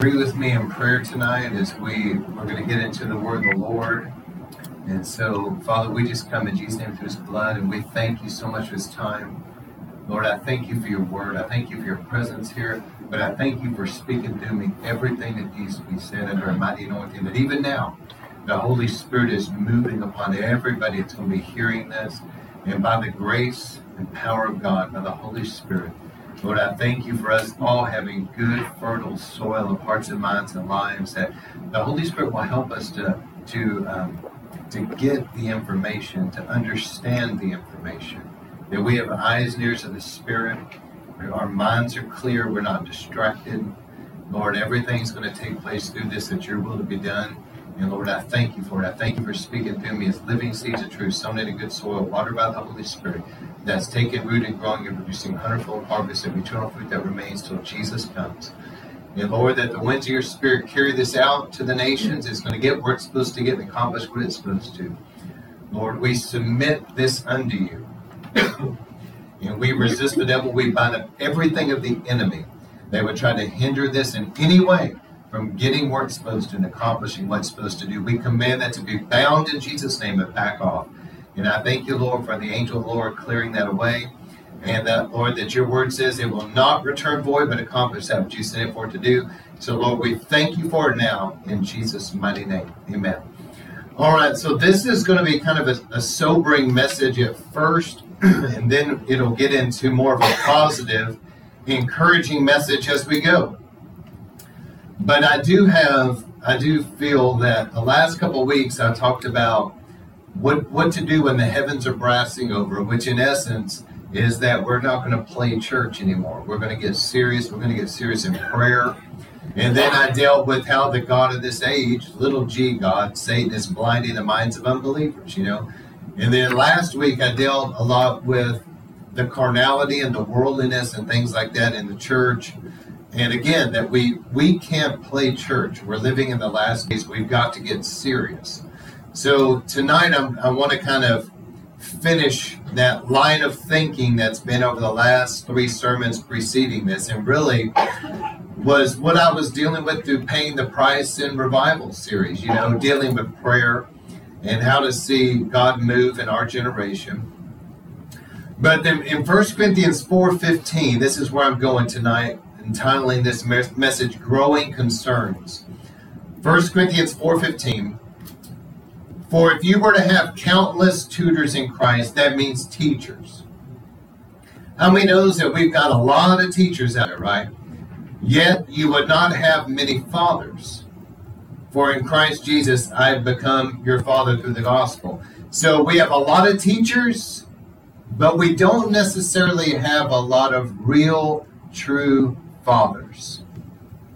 Agree with me in prayer tonight as we we're going to get into the word of the Lord. And so, Father, we just come in Jesus' name through His blood, and we thank you so much for His time. Lord, I thank you for your word. I thank you for your presence here. But I thank you for speaking to me everything that needs to be said under a mighty anointing. That even now, the Holy Spirit is moving upon everybody that's going to be hearing this. And by the grace and power of God, by the Holy Spirit, Lord, I thank you for us all having good, fertile soil of hearts and minds and lives. That the Holy Spirit will help us to to um, to get the information, to understand the information. That we have eyes and ears of the Spirit. Our minds are clear. We're not distracted. Lord, everything's going to take place through this that your will to be done. And Lord, I thank you for it. I thank you for speaking through me as living seeds of truth, sown in a good soil, watered by the Holy Spirit that's taken root and growing and producing a hundredfold harvest of eternal fruit that remains till Jesus comes. And Lord, that the winds of your spirit carry this out to the nations. It's going to get where it's supposed to get and accomplish what it's supposed to. Lord, we submit this unto you. and we resist the devil. We bind up everything of the enemy that would try to hinder this in any way from getting where it's supposed to and accomplishing what it's supposed to do. We command that to be bound in Jesus' name and back off. And I thank you, Lord, for the angel Lord clearing that away. And that, Lord, that your word says it will not return void, but accomplish that which you sent it for it to do. So, Lord, we thank you for it now in Jesus' mighty name. Amen. All right, so this is going to be kind of a, a sobering message at first, and then it'll get into more of a positive, encouraging message as we go. But I do have, I do feel that the last couple of weeks I talked about what what to do when the heavens are brassing over, which in essence is that we're not going to play church anymore. We're going to get serious. We're going to get serious in prayer. And then I dealt with how the God of this age, little g God, Satan is blinding the minds of unbelievers, you know. And then last week I dealt a lot with the carnality and the worldliness and things like that in the church. And again, that we we can't play church. We're living in the last days. We've got to get serious. So tonight I'm, i want to kind of finish that line of thinking that's been over the last three sermons preceding this, and really was what I was dealing with through Paying the Price in Revival series, you know, dealing with prayer and how to see God move in our generation. But then in 1 Corinthians 4.15, this is where I'm going tonight, entitling this message, Growing Concerns. 1 Corinthians 4.15, for if you were to have countless tutors in Christ, that means teachers. How many knows that we've got a lot of teachers out there, right? Yet you would not have many fathers. For in Christ Jesus I have become your father through the gospel. So we have a lot of teachers, but we don't necessarily have a lot of real, true fathers.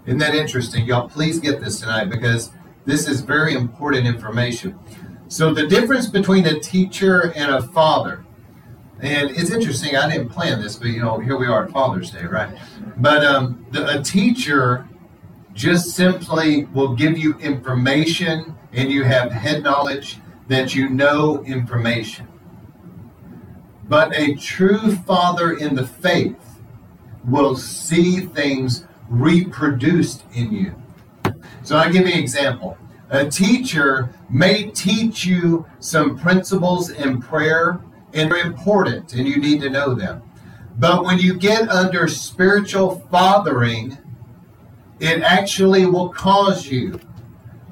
Isn't that interesting? Y'all, please get this tonight because this is very important information. So the difference between a teacher and a father, and it's interesting. I didn't plan this, but you know, here we are at Father's Day, right? But um, the, a teacher just simply will give you information, and you have head knowledge that you know information. But a true father in the faith will see things reproduced in you. So I'll give you an example a teacher may teach you some principles in prayer, and they're important, and you need to know them. But when you get under spiritual fathering, it actually will cause you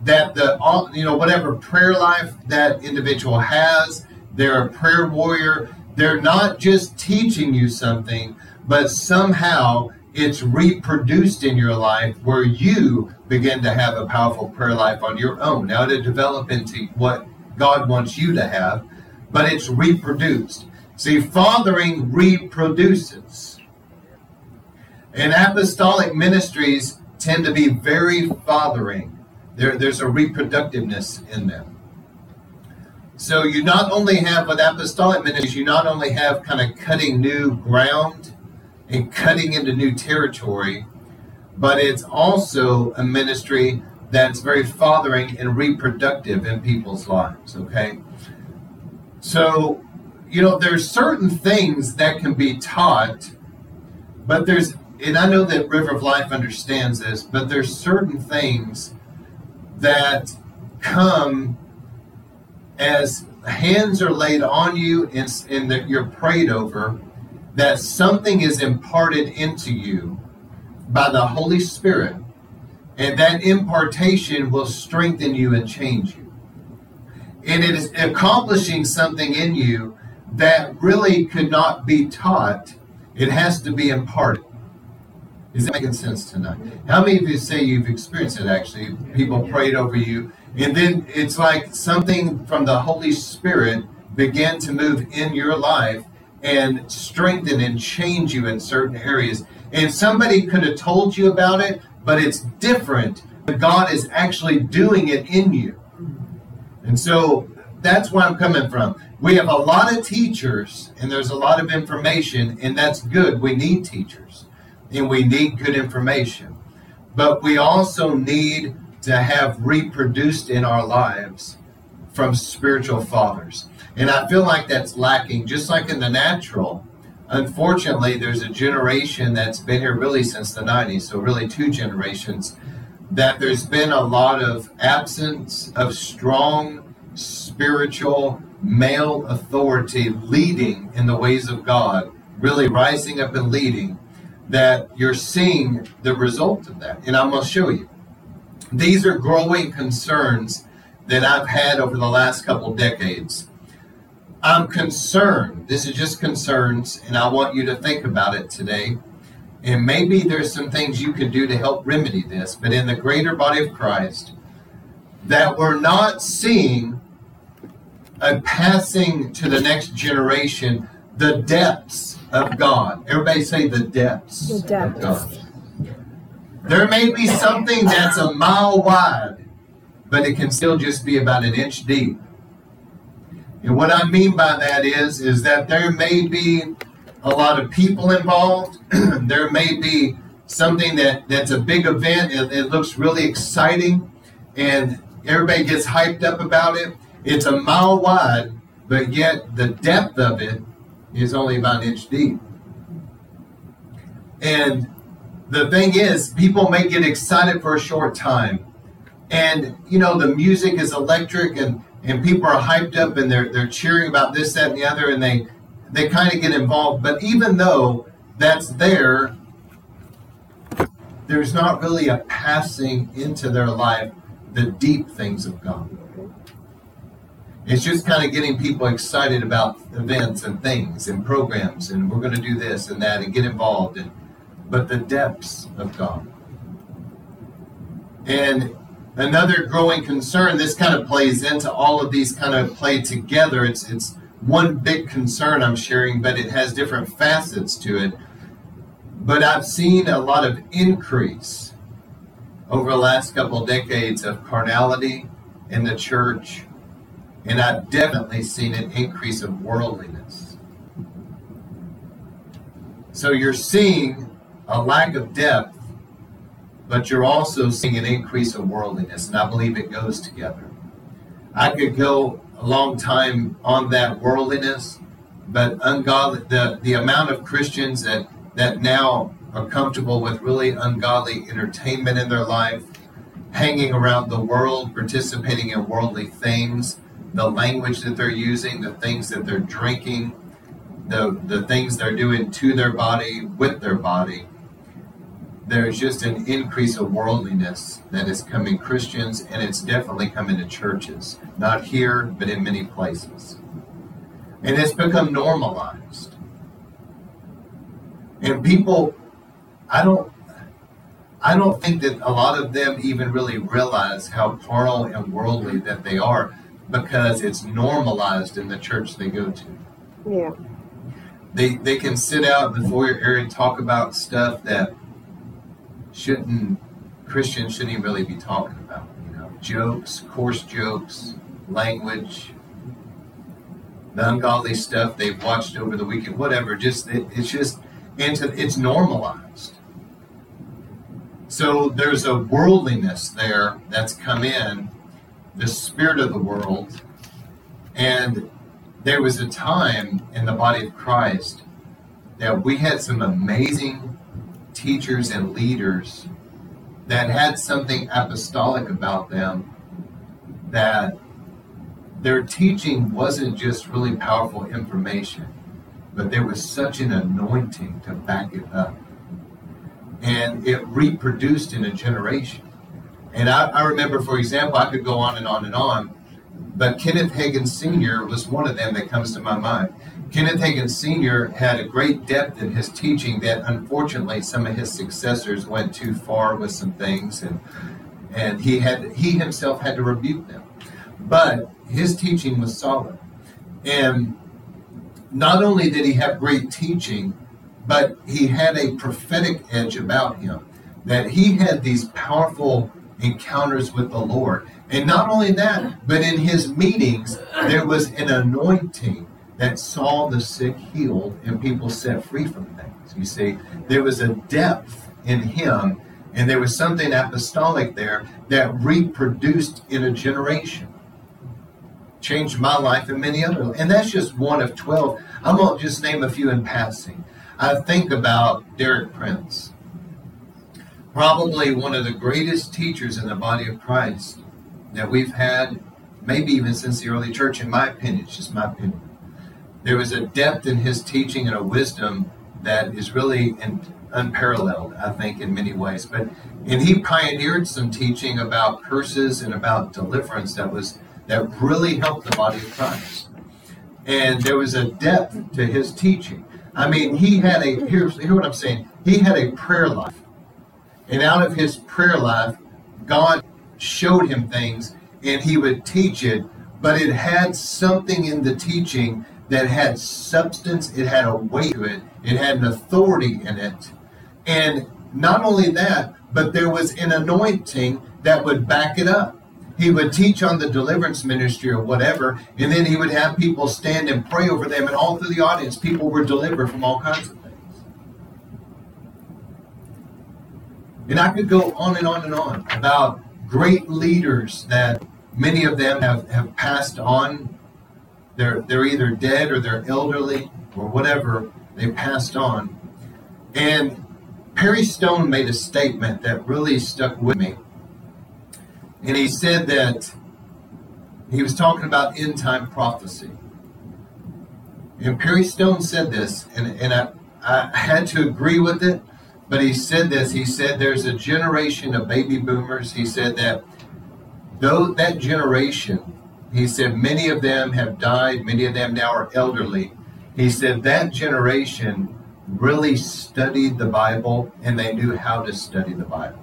that the you know whatever prayer life that individual has, they're a prayer warrior. They're not just teaching you something, but somehow it's reproduced in your life where you begin to have a powerful prayer life on your own. Now to develop into what God wants you to have, but it's reproduced. See, fathering reproduces. And apostolic ministries tend to be very fathering. There, there's a reproductiveness in them. So you not only have with apostolic ministries, you not only have kind of cutting new ground and cutting into new territory, but it's also a ministry that's very fathering and reproductive in people's lives, okay? So, you know, there's certain things that can be taught, but there's and I know that River of Life understands this, but there's certain things that come as hands are laid on you and, and that you're prayed over, that something is imparted into you by the Holy Spirit, and that impartation will strengthen you and change you. And it is accomplishing something in you that really could not be taught, it has to be imparted. Is that making sense tonight? How many of you say you've experienced it actually? People prayed over you, and then it's like something from the Holy Spirit began to move in your life and strengthen and change you in certain areas. And somebody could have told you about it, but it's different. But God is actually doing it in you. And so that's where I'm coming from. We have a lot of teachers, and there's a lot of information, and that's good. We need teachers and we need good information. But we also need to have reproduced in our lives from spiritual fathers. And I feel like that's lacking, just like in the natural. Unfortunately, there's a generation that's been here really since the 90s, so really two generations, that there's been a lot of absence of strong spiritual male authority leading in the ways of God, really rising up and leading that you're seeing the result of that. And I'm going to show you. These are growing concerns that I've had over the last couple decades. I'm concerned. This is just concerns, and I want you to think about it today. And maybe there's some things you can do to help remedy this, but in the greater body of Christ, that we're not seeing a passing to the next generation the depths of God. Everybody say the depths, the depths. of God. There may be something that's a mile wide, but it can still just be about an inch deep. And what I mean by that is, is that there may be a lot of people involved. there may be something that, that's a big event. It, it looks really exciting, and everybody gets hyped up about it. It's a mile wide, but yet the depth of it is only about an inch deep. And the thing is, people may get excited for a short time. And, you know, the music is electric and, and people are hyped up and they're, they're cheering about this, that, and the other, and they, they kind of get involved. But even though that's there, there's not really a passing into their life the deep things of God. It's just kind of getting people excited about events and things and programs, and we're going to do this and that and get involved. And, but the depths of God. And another growing concern, this kind of plays into all of these kind of play together. It's, it's one big concern I'm sharing, but it has different facets to it. But I've seen a lot of increase over the last couple of decades of carnality in the church and I've definitely seen an increase of worldliness. So you're seeing a lack of depth, but you're also seeing an increase of worldliness, and I believe it goes together. I could go a long time on that worldliness, but ungodly the, the amount of Christians that, that now are comfortable with really ungodly entertainment in their life, hanging around the world, participating in worldly things, the language that they're using, the things that they're drinking, the, the things they're doing to their body, with their body. There's just an increase of worldliness that is coming Christians, and it's definitely coming to churches. Not here, but in many places. And it's become normalized. And people, I don't I don't think that a lot of them even really realize how carnal and worldly that they are because it's normalized in the church they go to. Yeah. They they can sit out in the foyer area and talk about stuff that shouldn't Christians shouldn't even really be talking about. You know, jokes, coarse jokes, language, the ungodly stuff they've watched over the weekend, whatever. Just it, it's just into it's normalized. So there's a worldliness there that's come in the spirit of the world. And there was a time in the body of Christ that we had some amazing teachers and leaders that had something apostolic about them that their teaching wasn't just really powerful information, but there was such an anointing to back it up. And it reproduced in a generation. And I, I remember, for example, I could go on and on and on, but Kenneth Hagin Sr. was one of them that comes to my mind. Kenneth Hagin Sr. had a great depth in his teaching that unfortunately some of his successors went too far with some things and and he had he himself had to rebuke them. But his teaching was solid. And not only did he have great teaching, but he had a prophetic edge about him. That he had these powerful encounters with the Lord. And not only that, but in his meetings, there was an anointing that saw the sick healed and people set free from things. You see, there was a depth in him, and there was something apostolic there that reproduced in a generation changed my life and many other. And that's just one of 12. I'm to just name a few in passing. I think about Derek Prince, probably one of the greatest teachers in the body of Christ that we've had, maybe even since the early church, in my opinion. It's just my opinion. There was a depth in his teaching and a wisdom that is really unparalleled, I think, in many ways. But and he pioneered some teaching about curses and about deliverance that was that really helped the body of Christ. And there was a depth to his teaching. I mean, he had a, here's, here's what I'm saying, he had a prayer life. And out of his prayer life, God showed him things and he would teach it, but it had something in the teaching that had substance, it had a weight to it, it had an authority in it. And not only that, but there was an anointing that would back it up he would teach on the deliverance ministry or whatever, and then he would have people stand and pray over them, and all through the audience, people were delivered from all kinds of things. And I could go on and on and on about great leaders that many of them have, have passed on. They're, they're either dead or they're elderly or whatever. They passed on. And Perry Stone made a statement that really stuck with me and he said that he was talking about end time prophecy. And Perry Stone said this, and, and I, I had to agree with it, but he said this. He said there's a generation of baby boomers. He said that though that generation, he said many of them have died, many of them now are elderly. He said that generation really studied the Bible and they knew how to study the Bible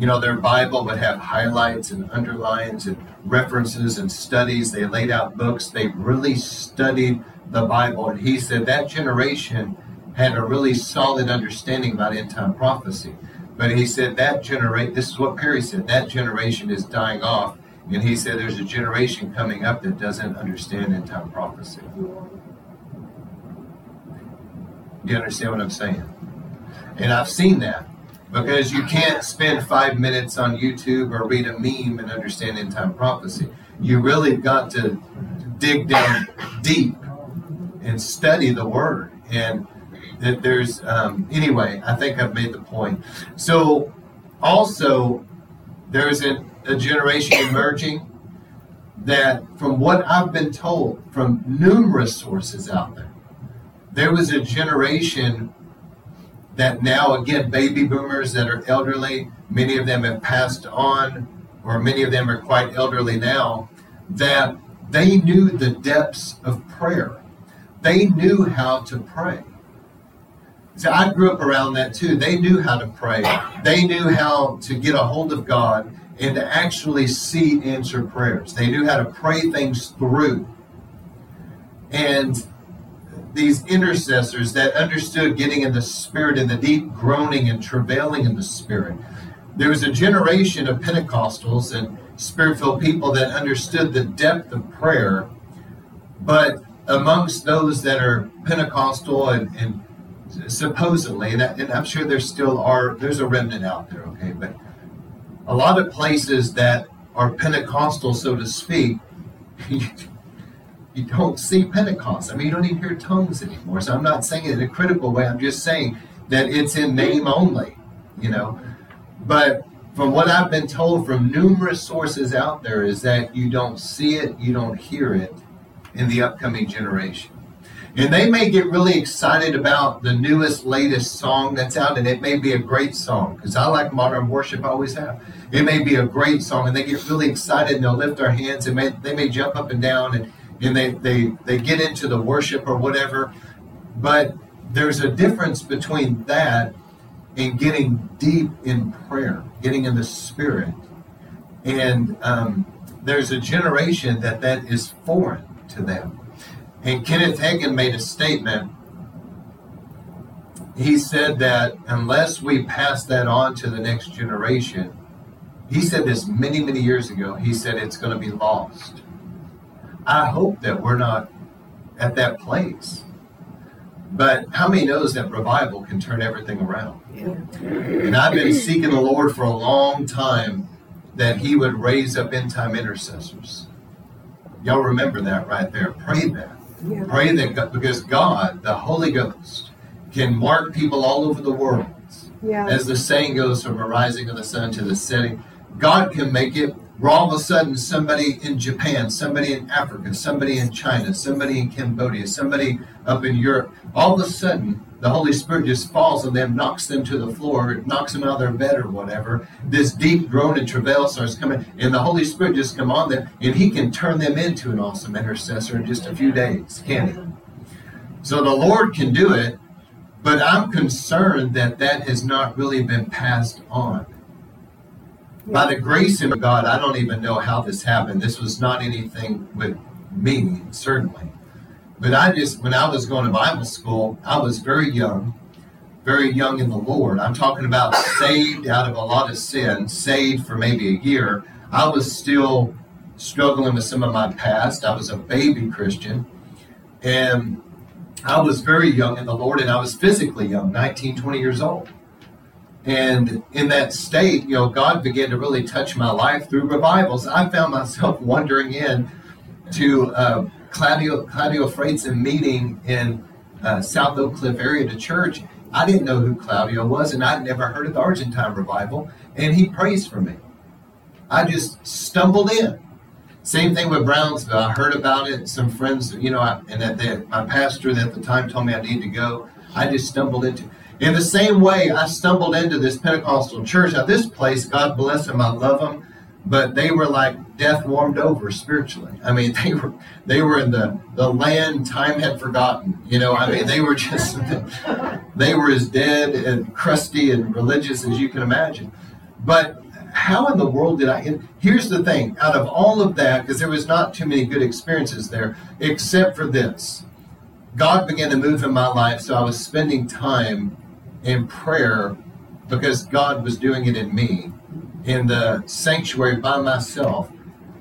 you know, their Bible would have highlights and underlines and references and studies. They laid out books. They really studied the Bible. And he said that generation had a really solid understanding about end time prophecy. But he said that generation, this is what Perry said, that generation is dying off. And he said there's a generation coming up that doesn't understand end time prophecy. Do you understand what I'm saying? And I've seen that because you can't spend five minutes on YouTube or read a meme and understand end time prophecy. You really got to dig down deep and study the word. And that there's, um, anyway, I think I've made the point. So, also, there's a, a generation emerging that, from what I've been told from numerous sources out there, there was a generation that now, again, baby boomers that are elderly, many of them have passed on, or many of them are quite elderly now, that they knew the depths of prayer. They knew how to pray. So I grew up around that too. They knew how to pray. They knew how to get a hold of God and to actually see answered prayers. They knew how to pray things through. And these intercessors that understood getting in the spirit and the deep groaning and travailing in the spirit. There was a generation of Pentecostals and spirit filled people that understood the depth of prayer, but amongst those that are Pentecostal and, and supposedly, and, and I'm sure there still are, there's a remnant out there, okay, but a lot of places that are Pentecostal, so to speak, you don't see Pentecost. I mean, you don't even hear tongues anymore. So I'm not saying it in a critical way. I'm just saying that it's in name only, you know. But from what I've been told from numerous sources out there is that you don't see it, you don't hear it in the upcoming generation. And they may get really excited about the newest, latest song that's out, and it may be a great song because I like modern worship, I always have. It may be a great song, and they get really excited and they'll lift their hands and may, they may jump up and down and, and they, they, they get into the worship or whatever. But there's a difference between that and getting deep in prayer, getting in the spirit. And um, there's a generation that that is foreign to them. And Kenneth Hagin made a statement. He said that unless we pass that on to the next generation, he said this many, many years ago, he said it's going to be lost. I hope that we're not at that place. But how many knows that revival can turn everything around? Yeah. And I've been seeking the Lord for a long time that He would raise up end time intercessors. Y'all remember that right there. Pray that. Pray that God, because God, the Holy Ghost, can mark people all over the world. Yeah. As the saying goes, from the rising of the sun to the setting, God can make it where all of a sudden somebody in Japan, somebody in Africa, somebody in China, somebody in Cambodia, somebody up in Europe, all of a sudden the Holy Spirit just falls on them, knocks them to the floor, knocks them out of their bed or whatever. This deep groan and travail starts coming, and the Holy Spirit just come on them, and He can turn them into an awesome intercessor in just a few days, can He? So the Lord can do it, but I'm concerned that that has not really been passed on. By the grace of God, I don't even know how this happened. This was not anything with me, certainly. But I just, when I was going to Bible school, I was very young, very young in the Lord. I'm talking about saved out of a lot of sin, saved for maybe a year. I was still struggling with some of my past. I was a baby Christian. And I was very young in the Lord, and I was physically young, 19, 20 years old. And in that state, you know, God began to really touch my life through revivals. I found myself wandering in to uh, Claudio Claudio Freidzon meeting in uh, South Oak Cliff area to church. I didn't know who Claudio was, and I'd never heard of the Argentine revival. And he prays for me. I just stumbled in. Same thing with Brownsville. I heard about it. Some friends, you know, I, and that my pastor at the time told me I need to go. I just stumbled into. In the same way, I stumbled into this Pentecostal church. Now, this place, God bless them, I love them, but they were like death warmed over spiritually. I mean, they were they were in the the land time had forgotten. You know, I mean, they were just they were as dead and crusty and religious as you can imagine. But how in the world did I? Here's the thing: out of all of that, because there was not too many good experiences there, except for this. God began to move in my life, so I was spending time in prayer because God was doing it in me in the sanctuary by myself.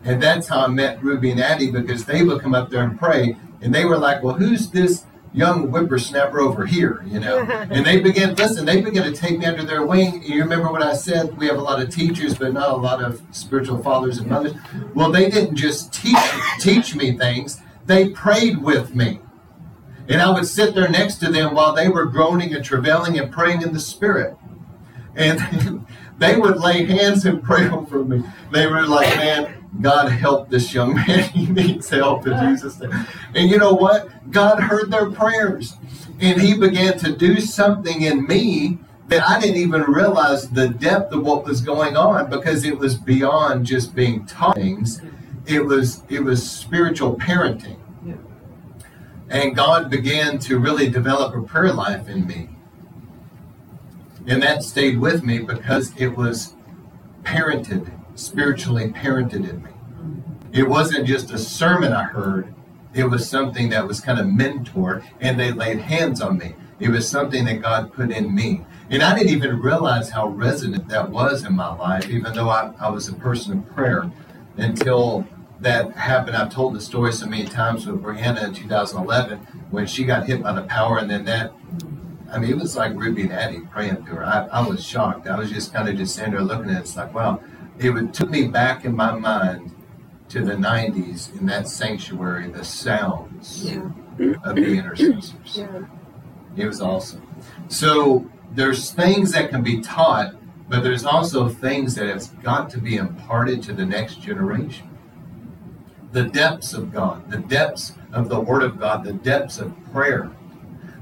And that's how I met Ruby and Addie because they would come up there and pray. And they were like, Well, who's this young whippersnapper over here? You know? and they began, listen, they began to take me under their wing. You remember what I said? We have a lot of teachers, but not a lot of spiritual fathers and mothers. Well, they didn't just teach, teach me things, they prayed with me. And I would sit there next to them while they were groaning and travailing and praying in the Spirit. And they would lay hands and pray over me. They were like, man, God help this young man. He needs help in Jesus' name. And you know what? God heard their prayers. And he began to do something in me that I didn't even realize the depth of what was going on because it was beyond just being taught things. It was it was spiritual parenting. And God began to really develop a prayer life in me. And that stayed with me because it was parented, spiritually parented in me. It wasn't just a sermon I heard, it was something that was kind of mentored, and they laid hands on me. It was something that God put in me. And I didn't even realize how resonant that was in my life, even though I, I was a person of prayer, until that happened. I've told the story so many times with Brianna in 2011 when she got hit by the power, and then that. I mean, it was like Ruby and Eddie praying to her. I, I was shocked. I was just kind of just standing there looking at it. It's like, wow. It would, took me back in my mind to the 90s in that sanctuary, the sounds yeah. of the intercessors. Yeah. It was awesome. So there's things that can be taught, but there's also things that have got to be imparted to the next generation. The depths of God, the depths of the Word of God, the depths of prayer,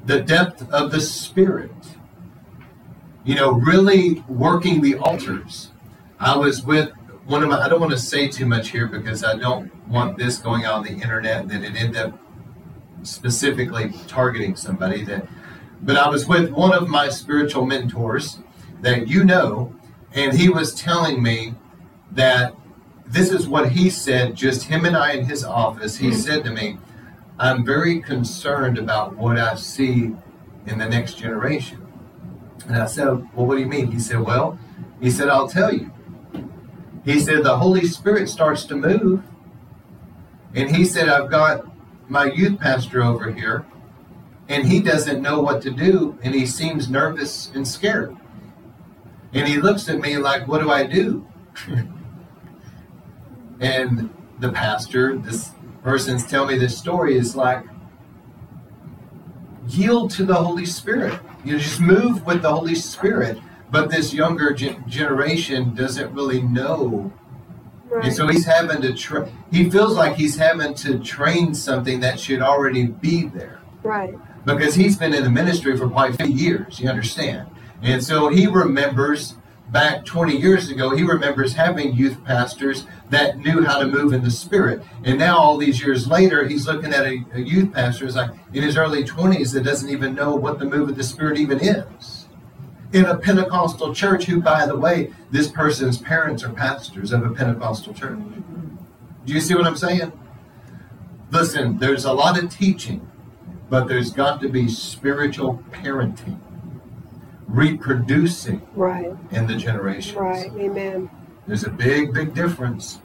the depth of the Spirit. You know, really working the altars. I was with one of my, I don't want to say too much here because I don't want this going out on the internet that it end up specifically targeting somebody that but I was with one of my spiritual mentors that you know, and he was telling me that this is what he said, just him and I in his office. He hmm. said to me, I'm very concerned about what I see in the next generation. And I said, Well, what do you mean? He said, Well, he said, I'll tell you. He said, The Holy Spirit starts to move. And he said, I've got my youth pastor over here and he doesn't know what to do and he seems nervous and scared. And he looks at me like, What do I do? and the pastor, this person's telling me this story, is like, Yield to the Holy Spirit. You just move with the Holy Spirit. But this younger ge- generation doesn't really know. Right. And so he's having to, tra- he feels like he's having to train something that should already be there. Right because he's been in the ministry for quite a few years, you understand. And so he remembers back 20 years ago, he remembers having youth pastors that knew how to move in the spirit. And now, all these years later, he's looking at a, a youth pastor who's like in his early 20s that doesn't even know what the move of the spirit even is. In a Pentecostal church, who, by the way, this person's parents are pastors of a Pentecostal church. Do you see what I'm saying? Listen, there's a lot of teaching but there's got to be spiritual parenting, reproducing right. in the generations. Right. Amen. There's a big, big difference.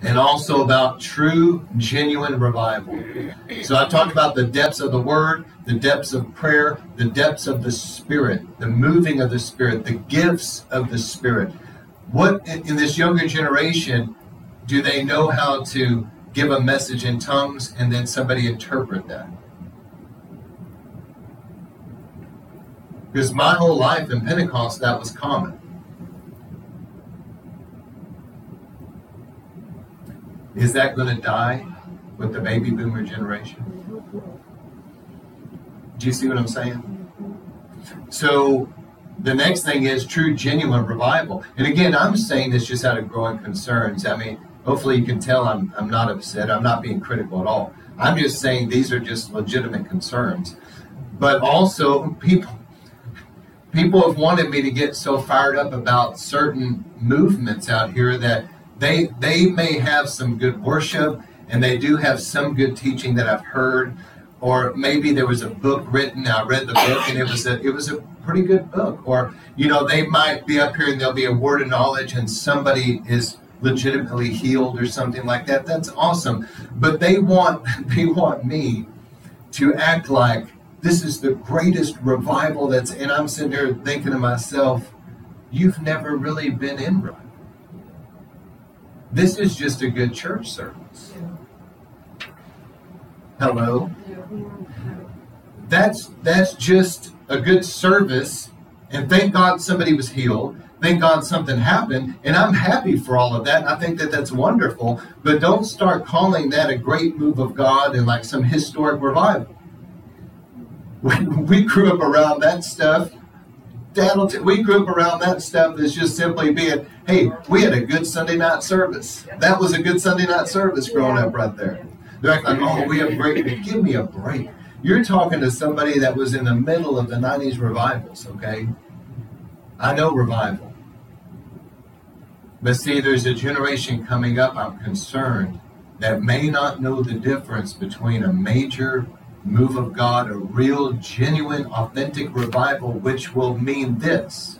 And also about true, genuine revival. So I talked about the depths of the word, the depths of prayer, the depths of the spirit, the moving of the spirit, the gifts of the spirit. What in this younger generation do they know how to give a message in tongues and then somebody interpret that. Because my whole life in Pentecost, that was common. Is that going to die with the baby boomer generation? Do you see what I'm saying? So the next thing is true, genuine revival. And again, I'm saying this just out of growing concerns. I mean, Hopefully, you can tell I'm, I'm not upset. I'm not being critical at all. I'm just saying these are just legitimate concerns. But also, people people have wanted me to get so fired up about certain movements out here that they they may have some good worship and they do have some good teaching that I've heard, or maybe there was a book written. I read the book and it was a it was a pretty good book. Or you know they might be up here and there'll be a word of knowledge and somebody is legitimately healed or something like that that's awesome but they want they want me to act like this is the greatest revival that's and i'm sitting there thinking to myself you've never really been in revival this is just a good church service hello that's that's just a good service and thank god somebody was healed thank God something happened, and I'm happy for all of that. I think that that's wonderful, but don't start calling that a great move of God and like some historic revival. We, we grew up around that stuff. Dad, we grew up around that stuff as just simply being, hey, we had a good Sunday night service. That was a good Sunday night service growing up right there. They're like, oh, we have great. Give me a break. You're talking to somebody that was in the middle of the 90s revivals, okay? I know revival. But see, there's a generation coming up, I'm concerned, that may not know the difference between a major move of God, a real, genuine, authentic revival, which will mean this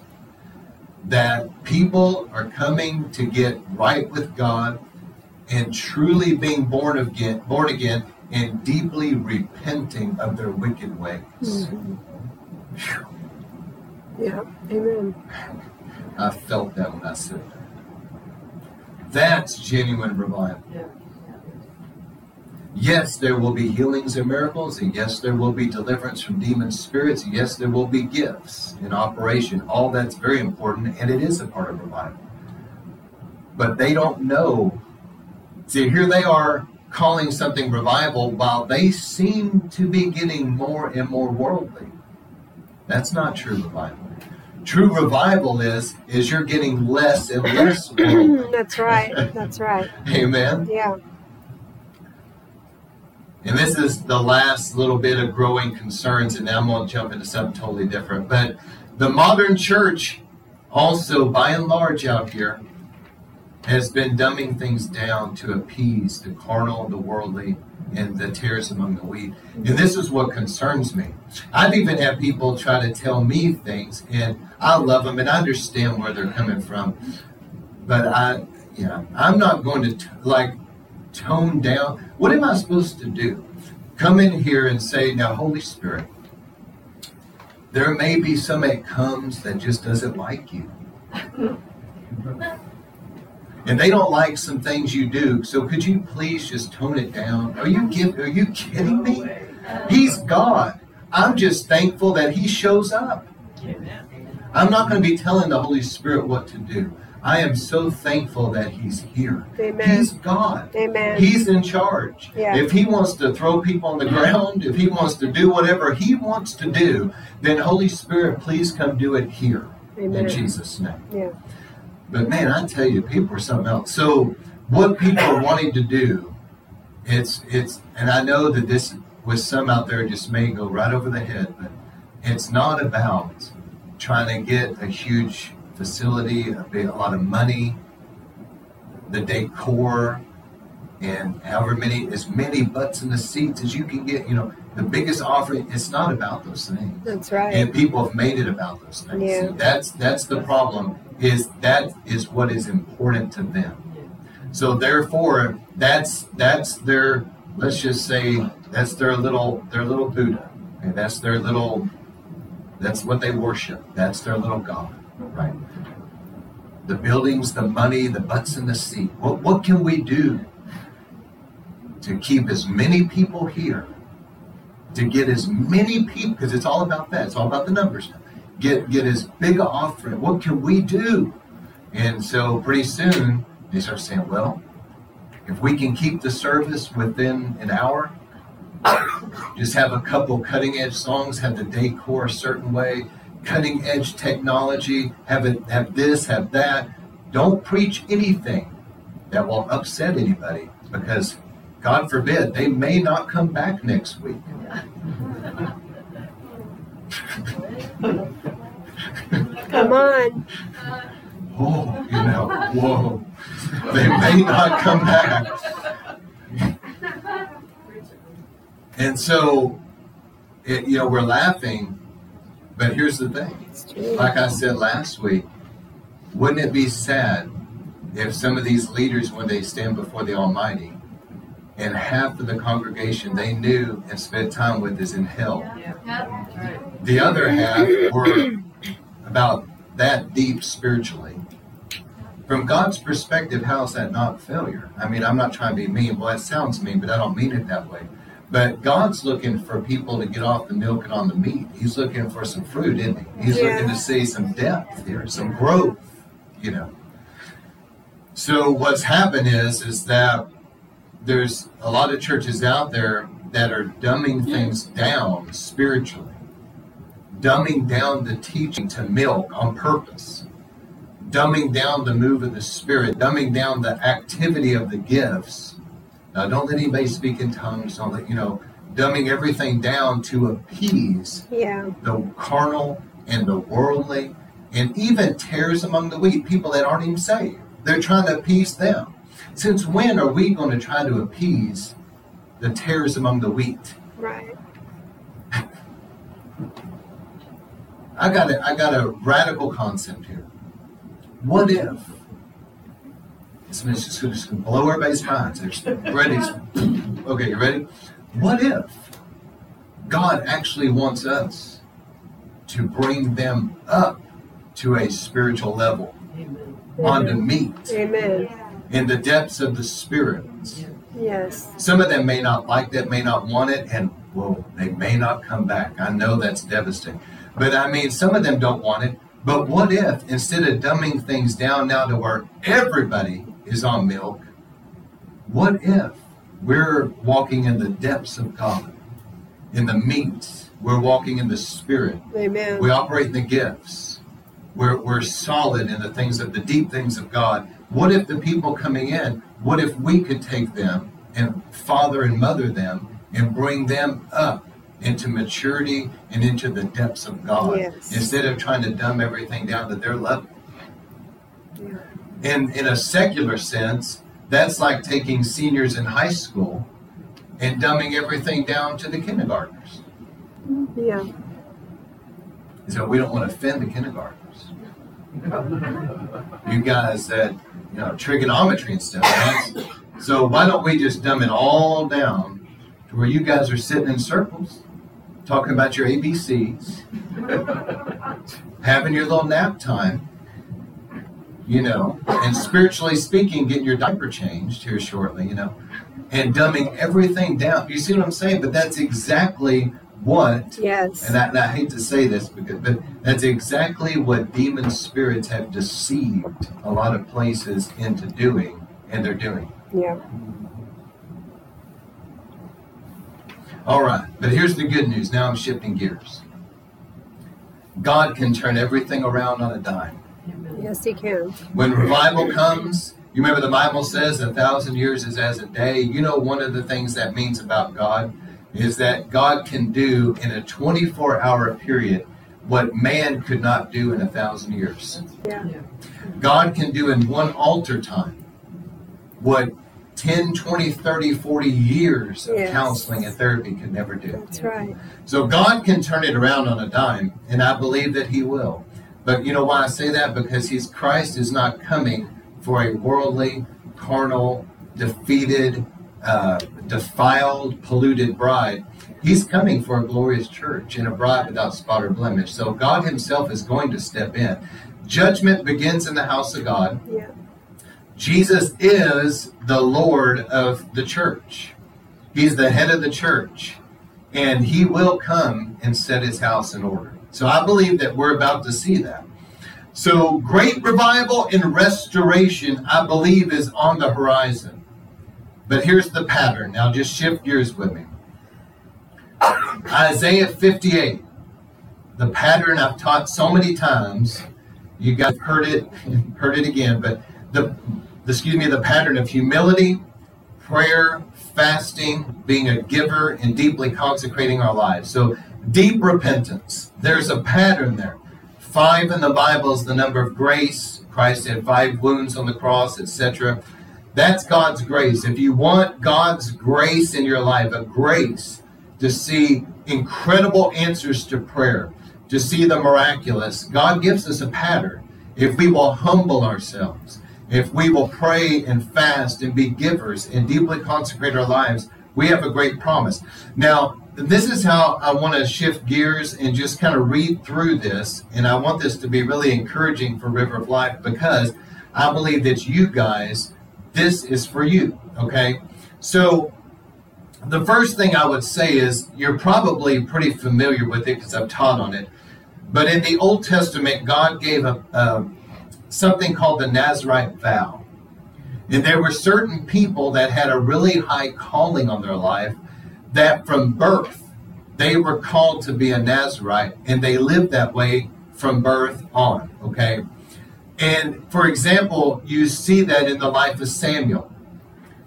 that people are coming to get right with God and truly being born again, born again and deeply repenting of their wicked ways. Mm-hmm. Yeah, amen. I felt that when I said that. That's genuine revival. Yes, there will be healings and miracles, and yes, there will be deliverance from demon spirits. Yes, there will be gifts in operation. All that's very important, and it is a part of revival. But they don't know. See, here they are calling something revival while they seem to be getting more and more worldly. That's not true revival. True revival is is you're getting less and less worldly. That's right. That's right. Amen. Yeah. And this is the last little bit of growing concerns, and now I'm going to jump into something totally different. But the modern church, also by and large out here, has been dumbing things down to appease the carnal, the worldly, and the tares among the wheat. And this is what concerns me. I've even had people try to tell me things, and I love them and I understand where they're coming from. But I, yeah, I'm not going to like tone down. What am I supposed to do? Come in here and say, now, Holy Spirit, there may be some that comes that just doesn't like you. and they don't like some things you do. So could you please just tone it down? Are you give, are you kidding me? He's God. I'm just thankful that he shows up. I'm not going to be telling the Holy Spirit what to do. I am so thankful that he's here. Amen. He's God. Amen. He's in charge. Yeah. If he wants to throw people on the ground, if he wants to do whatever he wants to do, then Holy Spirit, please come do it here Amen. in Jesus' name. Yeah. But man, I tell you, people are something else. So what people are wanting to do, it's it's, and I know that this with some out there just may go right over the head, but it's not about trying to get a huge facility, a, big, a lot of money, the decor, and however many as many butts in the seats as you can get. You know, the biggest offering. It's not about those things. That's right. And people have made it about those things. Yeah. That's that's the problem. Is that is what is important to them. So therefore, that's that's their let's just say that's their little their little Buddha. And that's their little that's what they worship. That's their little God. Right. The buildings, the money, the butts in the seat. What what can we do to keep as many people here? To get as many people because it's all about that. It's all about the numbers get get as big an offering. What can we do? And so pretty soon they start saying, well, if we can keep the service within an hour, just have a couple cutting edge songs, have the decor a certain way, cutting edge technology, have it have this, have that. Don't preach anything that will upset anybody because God forbid they may not come back next week. Come on. Oh, you know, whoa. They may not come back. And so, it, you know, we're laughing, but here's the thing. Like I said last week, wouldn't it be sad if some of these leaders, when they stand before the Almighty, and half of the congregation they knew and spent time with is in hell? The other half were about that deep spiritually. From God's perspective, how is that not failure? I mean, I'm not trying to be mean. Well, it sounds mean, but I don't mean it that way. But God's looking for people to get off the milk and on the meat. He's looking for some fruit, isn't he? He's Yeah. looking to see some depth here, some growth, you know. So what's happened is is that there's a lot of churches out there that are dumbing things down spiritually, dumbing down the teaching to milk on purpose, dumbing down the move of the Spirit, dumbing down the activity of the gifts. Now, don't let anybody speak in tongues. Don't let you know, dumbing everything down to appease Yeah. the carnal and the worldly, and even tares among the wheat, people that aren't even saved. They're trying to appease them. Since when are we going to try to appease the tares among the wheat? Right. I got a, I got a radical concept here. What if? This is just going to blow everybody's minds. Ready. Okay, you ready? What if God actually wants us to bring them up to a spiritual level, onto meat, Amen. in the depths of the spirit? Yes. Some of them may not like that, may not want it, and well, they may not come back. I know that's devastating. But I mean, some of them don't want it. But what if instead of dumbing things down now to where everybody is on milk, what if we're walking in the depths of God, in the meat? We're walking in the Spirit. Amen. We operate in the gifts. We're, we're solid in the things of the deep things of God. What if the people coming in, what if we could take them and father and mother them and bring them up into maturity and into the depths of God Yes. instead of trying to dumb everything down to their level? Yeah. And in a secular sense, that's like taking seniors in high school and dumbing everything down to the kindergartners. Yeah. So we don't want to offend the kindergartners. you guys that you know trigonometry and stuff. Right? So why don't we just dumb it all down to where you guys are sitting in circles, talking about your ABCs, having your little nap time, you know, and spiritually speaking, getting your diaper changed here shortly, you know, and dumbing everything down. You see what I'm saying? But that's exactly what Yes. and I, and I hate to say this, because, but that's exactly what demon spirits have deceived a lot of places into doing, and they're doing. Yeah. All right, but here's the good news. Now I'm shifting gears. God can turn everything around on a dime. Yes, he can. When revival comes, you remember the Bible says a thousand years is as a day. You know, one of the things that means about God is that God can do in a 24 hour period what man could not do in a thousand years. Yeah. God can do in one altar time what 10, 20, 30, 40 years of Yes. counseling and therapy could never do. That's right. So God can turn it around on a dime, and I believe that He will. But you know why I say that? Because He's Christ is not coming for a worldly, carnal, defeated, uh, defiled, polluted bride. He's coming for a glorious church and a bride without spot or blemish. So God Himself is going to step in. Judgment begins in the house of God. Yeah. Jesus is the Lord of the church. He's the head of the church. And he will come and set his house in order. So I believe that we're about to see that. So great revival and restoration, I believe, is on the horizon. But here's the pattern. Now just shift gears with me. Isaiah 58. The pattern I've taught so many times. You guys heard it, heard it again, but the excuse me, the pattern of humility, prayer, fasting, being a giver, and deeply consecrating our lives. So deep repentance. There's a pattern there. Five in the Bible is the number of grace. Christ had five wounds on the cross, etc. That's God's grace. If you want God's grace in your life, a grace to see incredible answers to prayer, to see the miraculous, God gives us a pattern. If we will humble ourselves, if we will pray and fast and be givers and deeply consecrate our lives, we have a great promise. Now, this is how I want to shift gears and just kind of read through this. And I want this to be really encouraging for River of Life because I believe that you guys, this is for you. Okay? So, the first thing I would say is you're probably pretty familiar with it because I've taught on it. But in the Old Testament, God gave a, something called the Nazarite vow. And there were certain people that had a really high calling on their life that from birth they were called to be a Nazarite and they lived that way from birth on, okay? And for example, you see that in the life of Samuel.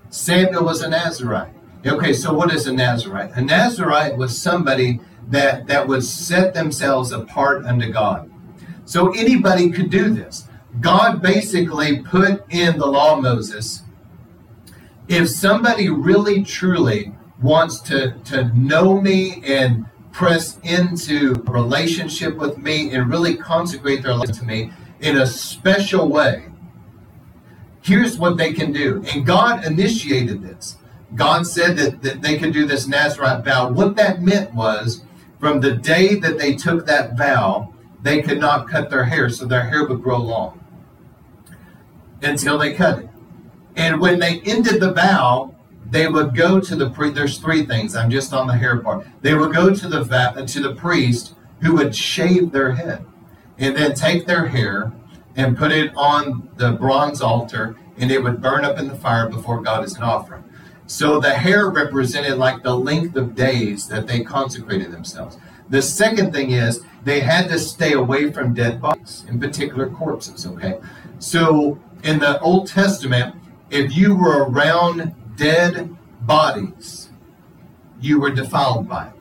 Samuel was a Nazarite. Okay, so what is a Nazarite? A Nazarite was somebody that, that would set themselves apart unto God. So anybody could do this. God basically put in the law Moses. If somebody really truly wants to, to know me and press into a relationship with me and really consecrate their life to me in a special way, here's what they can do. And God initiated this. God said that, that they could do this Nazarite vow. What that meant was from the day that they took that vow, they could not cut their hair, so their hair would grow long until they cut it. And when they ended the vow, they would go to the priest. There's three things. I'm just on the hair part. They would go to the va- to the priest who would shave their head, and then take their hair and put it on the bronze altar, and it would burn up in the fire before God as an offering. So the hair represented like the length of days that they consecrated themselves. The second thing is they had to stay away from dead bodies, in particular corpses. Okay, so in the Old Testament, if you were around dead bodies, you were defiled by.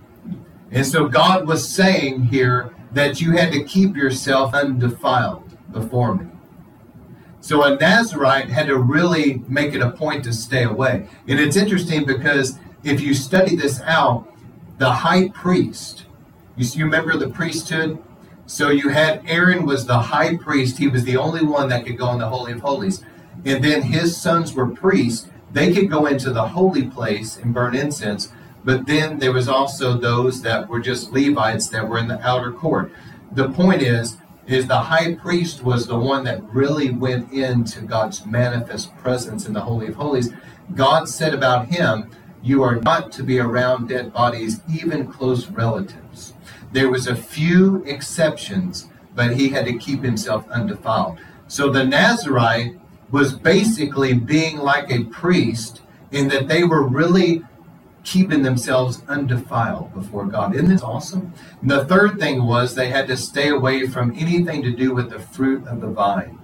And so God was saying here that you had to keep yourself undefiled before me. So a Nazarite had to really make it a point to stay away. And it's interesting because if you study this out, the high priest, you, you remember the priesthood? So you had Aaron was the high priest. He was the only one that could go in the Holy of Holies. And then his sons were priests. They could go into the holy place and burn incense. But then there was also those that were just Levites that were in the outer court. The point is, is the high priest was the one that really went into God's manifest presence in the Holy of Holies. God said about him, You are not to be around dead bodies, even close relatives. There was a few exceptions, but he had to keep himself undefiled. So the Nazarite was basically being like a priest in that they were really keeping themselves undefiled before God. Isn't this awesome? And the third thing was they had to stay away from anything to do with the fruit of the vine.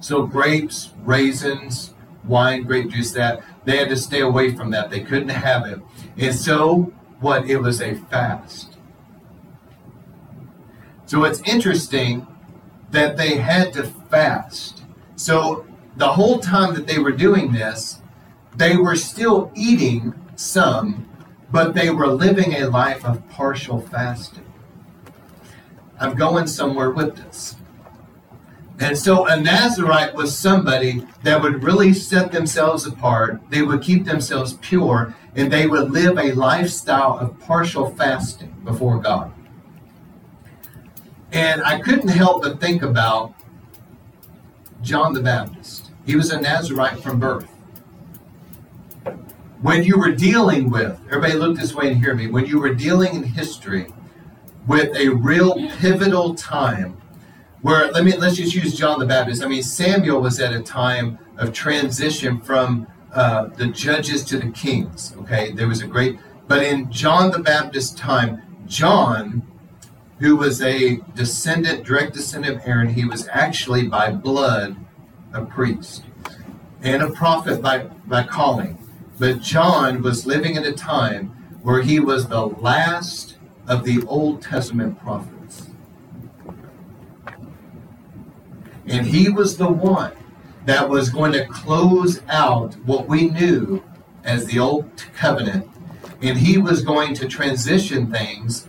So grapes, raisins, wine, grape juice, that they had to stay away from that. They couldn't have it. And so what? It was a fast. So it's interesting that they had to fast. So the whole time that they were doing this, they were still eating some, but they were living a life of partial fasting. I'm going somewhere with this. And so a Nazarite was somebody that would really set themselves apart, they would keep themselves pure, and they would live a lifestyle of partial fasting before God. And I couldn't help but think about John the Baptist. He was a Nazarite from birth when you were dealing with, everybody look this way and hear me, when you were dealing in history with a real pivotal time where let me let's just use John the Baptist. I mean, Samuel was at a time of transition from uh, the judges to the kings. Okay, there was a great, but in John the Baptist time, John, who was a descendant, direct descendant of Aaron, he was actually by blood a priest and a prophet by by calling. But John was living in a time where he was the last of the Old Testament prophets. And he was the one that was going to close out what we knew as the Old Covenant. And he was going to transition things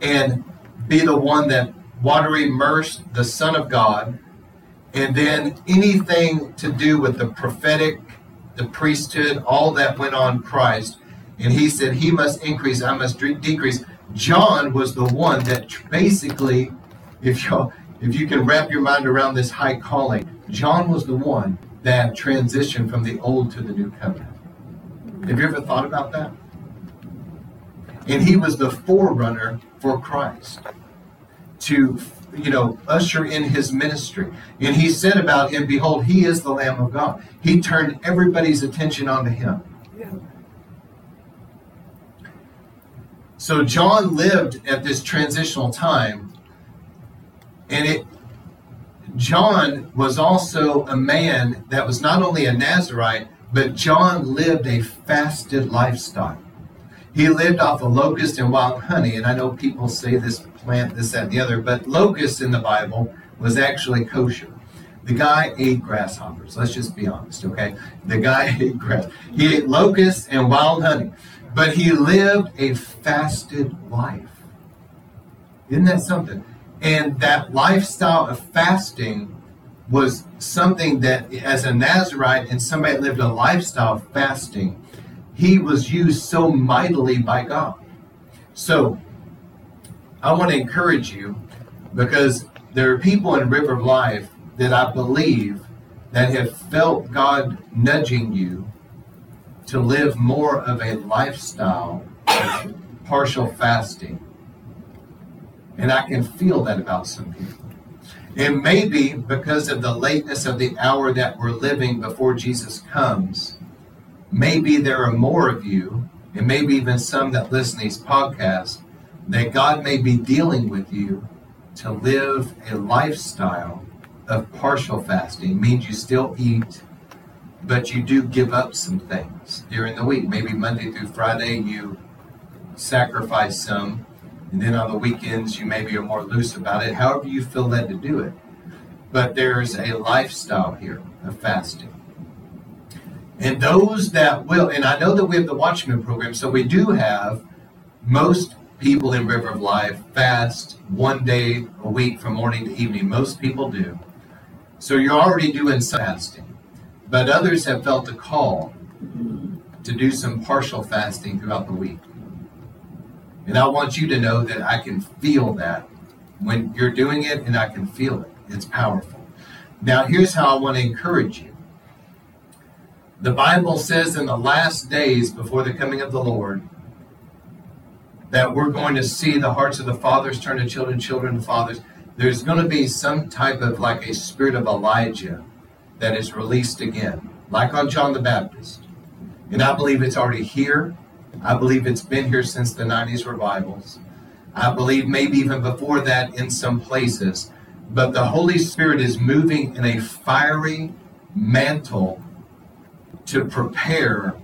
and be the one that water immersed the Son of God. And then anything to do with the prophetic the priesthood, all that went on Christ. And he said, He must increase, I must decrease. John was the one that basically, if you if you can wrap your mind around this high calling, John was the one that transitioned from the old to the new covenant. Have you ever thought about that? And he was the forerunner for Christ to you know, usher in his ministry. And he said about him, Behold, he is the Lamb of God. He turned everybody's attention onto him. Yeah. So John lived at this transitional time, and it John was also a man that was not only a Nazarite, but John lived a fasted lifestyle. He lived off of locust and wild honey, and I know people say this plant, this, that, and the other. But locust in the Bible was actually kosher. The guy ate grasshoppers. Let's just be honest, okay? The guy ate grass. He ate locusts and wild honey, but he lived a fasted life. Isn't that something? And that lifestyle of fasting was something that, as a Nazarite and somebody that lived a lifestyle of fasting, he was used so mightily by God. So, I want to encourage you because there are people in River of Life that I believe that have felt God nudging you to live more of a lifestyle of partial fasting. And I can feel that about some people. And maybe because of the lateness of the hour that we're living before Jesus comes, maybe there are more of you, and maybe even some that listen to these podcasts, that God may be dealing with you to live a lifestyle of partial fasting. Means you still eat, but you do give up some things during the week. Maybe Monday through Friday you sacrifice some, and then on the weekends you maybe are more loose about it. However you feel led to do it. But there's a lifestyle here of fasting. And those that will, and I know that we have the Watchman program, so we do have most people in River of Life fast one day a week from morning to evening. Most people do. So you're already doing some fasting. But others have felt the call to do some partial fasting throughout the week. And I want you to know that I can feel that when you're doing it, and I can feel it. It's powerful. Now, here's how I want to encourage you. The Bible says in the last days before the coming of the Lord that we're going to see the hearts of the fathers turn to children, children to fathers. There's going to be some type of like a spirit of Elijah that is released again, like on John the Baptist. And I believe it's already here. I believe it's been here since the 90s revivals. I believe maybe even before that in some places. But the Holy Spirit is moving in a fiery mantle to prepare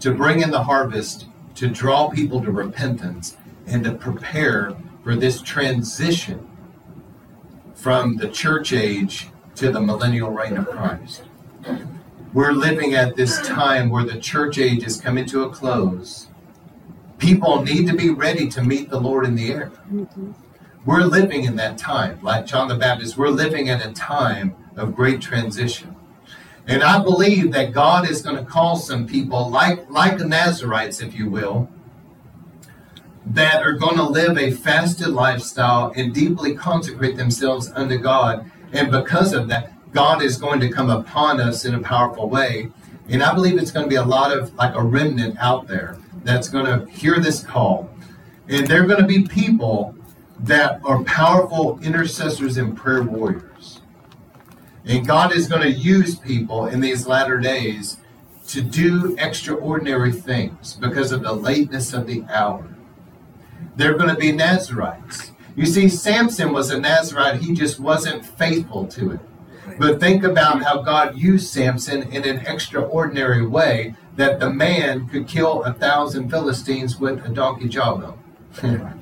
to bring in the harvest, to draw people to repentance, and to prepare for this transition from the church age to the millennial reign of Christ. We're living at this time where the church age is coming to a close. People need to be ready to meet the Lord in the air. We're living in that time, like John the Baptist, we're living in a time of great transition. And I believe that God is going to call some people, like, like the Nazarites, if you will, that are going to live a fasted lifestyle and deeply consecrate themselves unto God. And because of that, God is going to come upon us in a powerful way. And I believe it's going to be a lot of like a remnant out there that's going to hear this call. And they're going to be people that are powerful intercessors and prayer warriors. And God is going to use people in these latter days to do extraordinary things because of the lateness of the hour. They're going to be Nazarites. You see, Samson was a Nazarite, he just wasn't faithful to it. But think about how God used Samson in an extraordinary way that the man could kill a thousand Philistines with a donkey jawbone.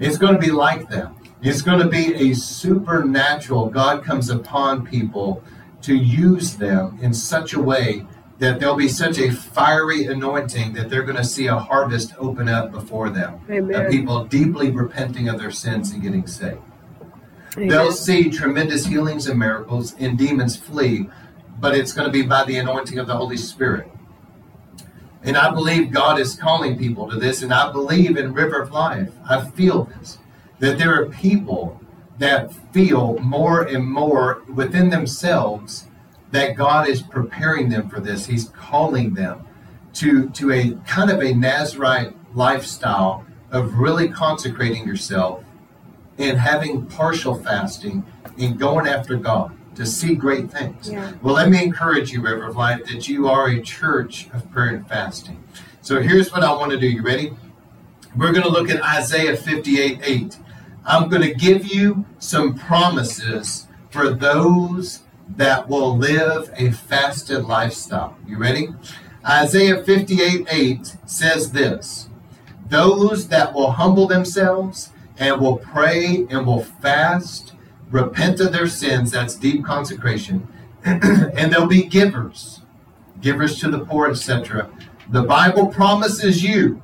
It's going to be like that. It's going to be a supernatural. God comes upon people to use them in such a way that there'll be such a fiery anointing that they're going to see a harvest open up before them. Amen. Of people deeply repenting of their sins and getting saved. Amen. They'll see tremendous healings and miracles, and demons flee, but it's going to be by the anointing of the Holy Spirit. And I believe God is calling people to this, and I believe in River of Life. I feel this that there are people that feel more and more within themselves that God is preparing them for this. He's calling them to, to a kind of a Nazarite lifestyle of really consecrating yourself and having partial fasting and going after God to see great things. Yeah. Well, let me encourage you, River of Life, that you are a church of prayer and fasting. So here's what I want to do. You ready? We're going to look at Isaiah 58 8. I'm going to give you some promises for those that will live a fasted lifestyle. You ready? Isaiah 58 8 says this Those that will humble themselves and will pray and will fast repent of their sins, that's deep consecration, and they'll be givers, givers to the poor, etc. The Bible promises you.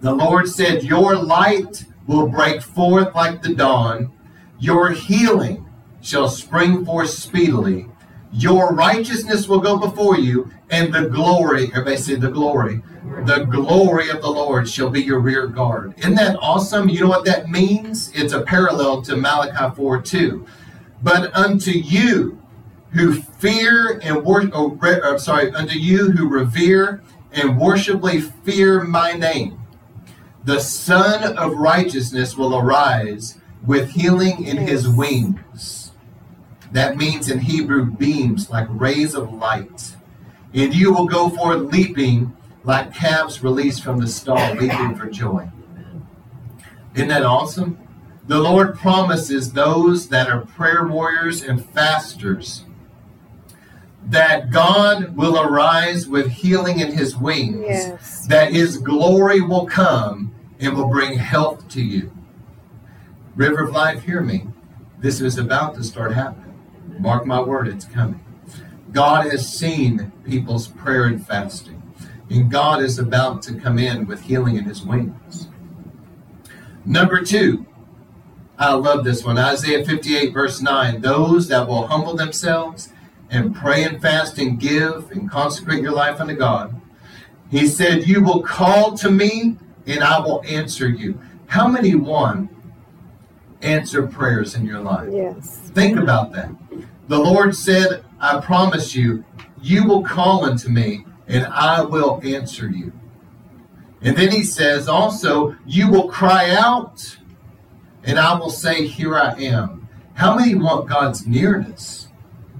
The Lord said, Your light will break forth like the dawn, your healing shall spring forth speedily. Your righteousness will go before you, and the glory, everybody say the glory, the glory of the Lord shall be your rear guard. Isn't that awesome? You know what that means? It's a parallel to Malachi 4 2. But unto you who fear and worship, oh, sorry, unto you who revere and worshipfully fear my name. The Sun of Righteousness will arise with healing in his wings. That means in Hebrew, beams like rays of light. And you will go forth leaping like calves released from the stall, leaping for joy. Isn't that awesome? The Lord promises those that are prayer warriors and fasters that God will arise with healing in his wings, Yes. that his glory will come and will bring health to you. River of Life, hear me. This is about to start happening. Mark my word, it's coming. God has seen people's prayer and fasting, and God is about to come in with healing in his wings. Number two, I love this one. Isaiah 58, verse 9. Those that will humble themselves and pray and fast and give and consecrate your life unto God. He said, You will call to me and I will answer you. How many want answer prayers in your life? Yes. Think about that. The Lord said, I promise you, you will call unto me and I will answer you. And then he says also, you will cry out and I will say, Here I am. How many want God's nearness?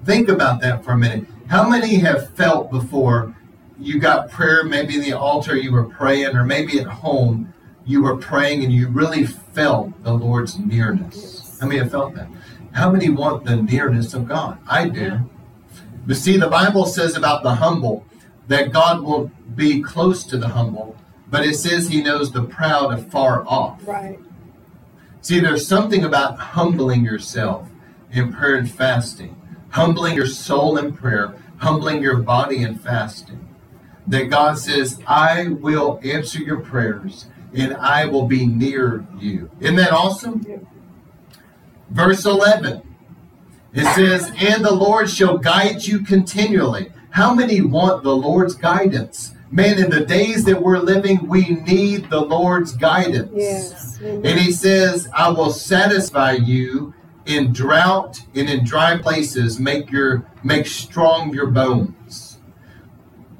Think about that for a minute. How many have felt before you got prayer, maybe in the altar you were praying, or maybe at home you were praying and you really felt the Lord's nearness? How many have felt that? How many want the nearness of God? I do. But see, the Bible says about the humble that God will be close to the humble, but it says he knows the proud afar off. Right. See, there's something about humbling yourself in prayer and fasting, humbling your soul in prayer, humbling your body in fasting. That God says, I will answer your prayers and I will be near you. Isn't that awesome? Verse 11. It says, And the Lord shall guide you continually. How many want the Lord's guidance? Man, in the days that we're living, we need the Lord's guidance. Yes. And he says, I will satisfy you in drought and in dry places, make your make strong your bones.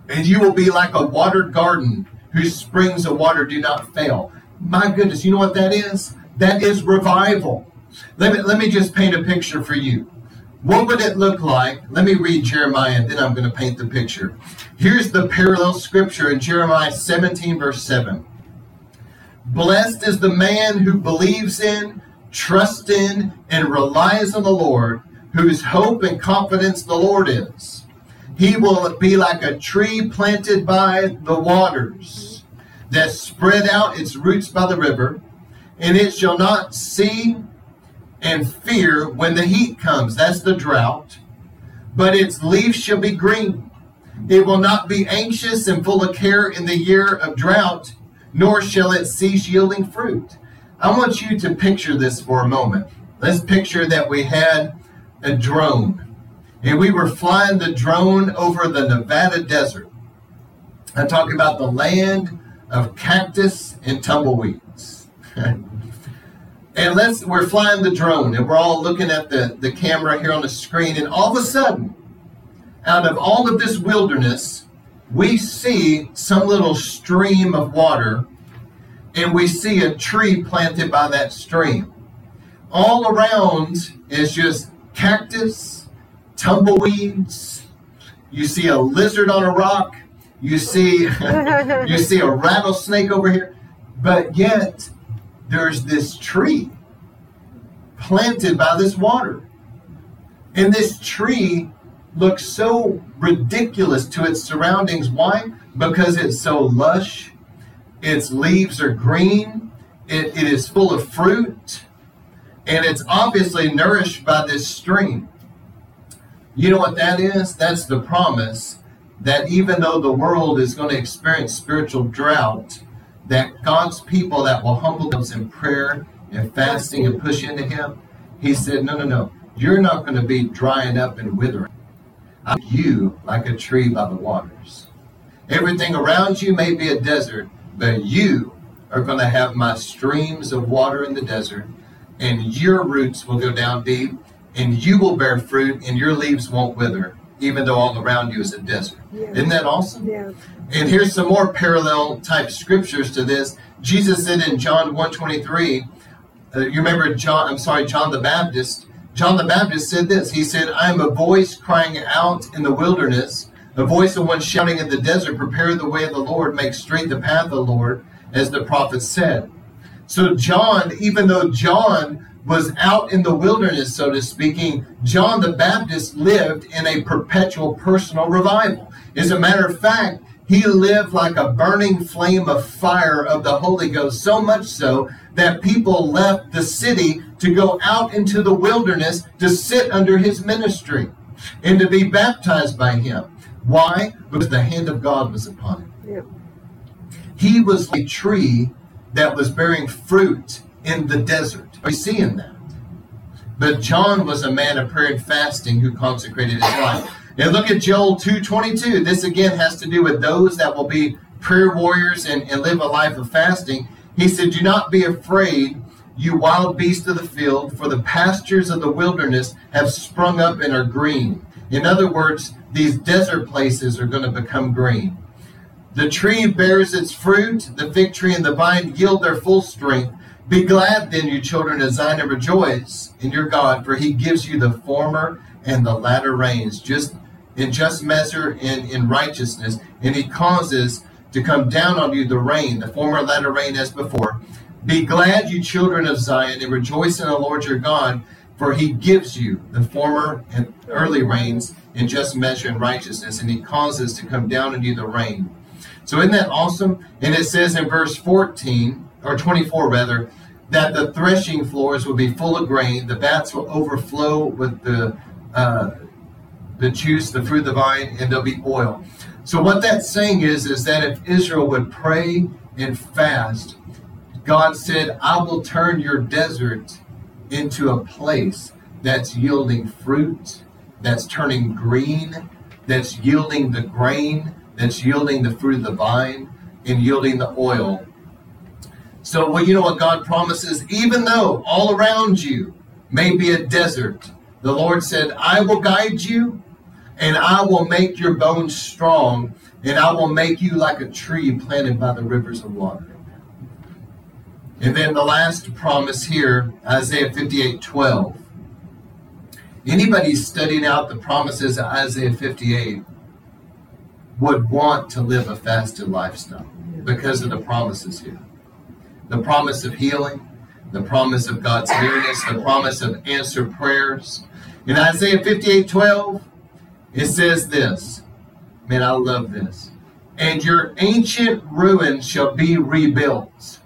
And you will be like a watered garden whose springs of water do not fail. My goodness, you know what that is? That is revival. Let me let me just paint a picture for you. What would it look like? Let me read Jeremiah and then I'm going to paint the picture. Here's the parallel scripture in Jeremiah 17, verse 7. Blessed is the man who believes in, trusts in, and relies on the Lord, whose hope and confidence the Lord is. He will be like a tree planted by the waters that spread out its roots by the river, and it shall not see and fear when the heat comes. That's the drought. But its leaves shall be green. It will not be anxious and full of care in the year of drought, nor shall it cease yielding fruit. I want you to picture this for a moment. Let's picture that we had a drone, and we were flying the drone over the Nevada desert. I'm talking about the land of cactus and tumbleweeds. and let's we're flying the drone and we're all looking at the, the camera here on the screen, and all of a sudden, out of all of this wilderness, we see some little stream of water, and we see a tree planted by that stream. All around is just cactus, tumbleweeds. You see a lizard on a rock. You see you see a rattlesnake over here. But yet there's this tree planted by this water. And this tree looks so ridiculous to its surroundings. Why? Because it's so lush, its leaves are green, it, it is full of fruit, and it's obviously nourished by this stream. You know what that is? That's the promise that even though the world is going to experience spiritual drought, that God's people that will humble themselves in prayer and fasting and push into Him, He said, No, no, no. You're not going to be drying up and withering. I'm you like a tree by the waters. Everything around you may be a desert, but you are going to have my streams of water in the desert, and your roots will go down deep, and you will bear fruit, and your leaves won't wither, even though all around you is a desert. Yeah. Isn't that awesome? Yeah. And here's some more parallel type scriptures to this. Jesus said in John 123, uh, you remember John, I'm sorry, John the Baptist. John the Baptist said this. He said, I am a voice crying out in the wilderness, a voice of one shouting in the desert, prepare the way of the Lord, make straight the path of the Lord, as the prophet said. So John, even though John was out in the wilderness, so to speaking, John the Baptist lived in a perpetual personal revival. As a matter of fact, he lived like a burning flame of fire of the Holy Ghost, so much so that people left the city to go out into the wilderness to sit under his ministry and to be baptized by him. Why? Because the hand of God was upon him. Yeah. He was a tree that was bearing fruit in the desert. Are you seeing that? But John was a man of prayer and fasting who consecrated his life. And look at Joel 2.22. This again has to do with those that will be prayer warriors and, and live a life of fasting. He said, Do not be afraid, you wild beasts of the field, for the pastures of the wilderness have sprung up and are green. In other words, these desert places are going to become green. The tree bears its fruit, the fig tree and the vine yield their full strength. Be glad then, you children of Zion, and rejoice in your God, for he gives you the former and the latter rains, just in just measure in, in righteousness, and he causes to come down on you the rain, the former and latter rain as before. Be glad, you children of Zion, and rejoice in the Lord your God, for he gives you the former and early rains in just measure and righteousness, and he causes to come down on you the rain. So isn't that awesome? And it says in verse 14, or 24 rather, that the threshing floors will be full of grain, the vats will overflow with the uh, the juice, the fruit of the vine, and there'll be oil. So what that's saying is, is that if Israel would pray and fast, God said, I will turn your desert into a place that's yielding fruit, that's turning green, that's yielding the grain, that's yielding the fruit of the vine, and yielding the oil. So, well, you know what God promises? Even though all around you may be a desert, the Lord said, I will guide you and I will make your bones strong, and I will make you like a tree planted by the rivers of water. And then the last promise here, Isaiah 58 12. Anybody studying out the promises of Isaiah 58 would want to live a fasted lifestyle because of the promises here. The promise of healing, the promise of God's nearness, the promise of answered prayers. In Isaiah 58 12, it says this. Man, I love this. And your ancient ruins shall be rebuilt.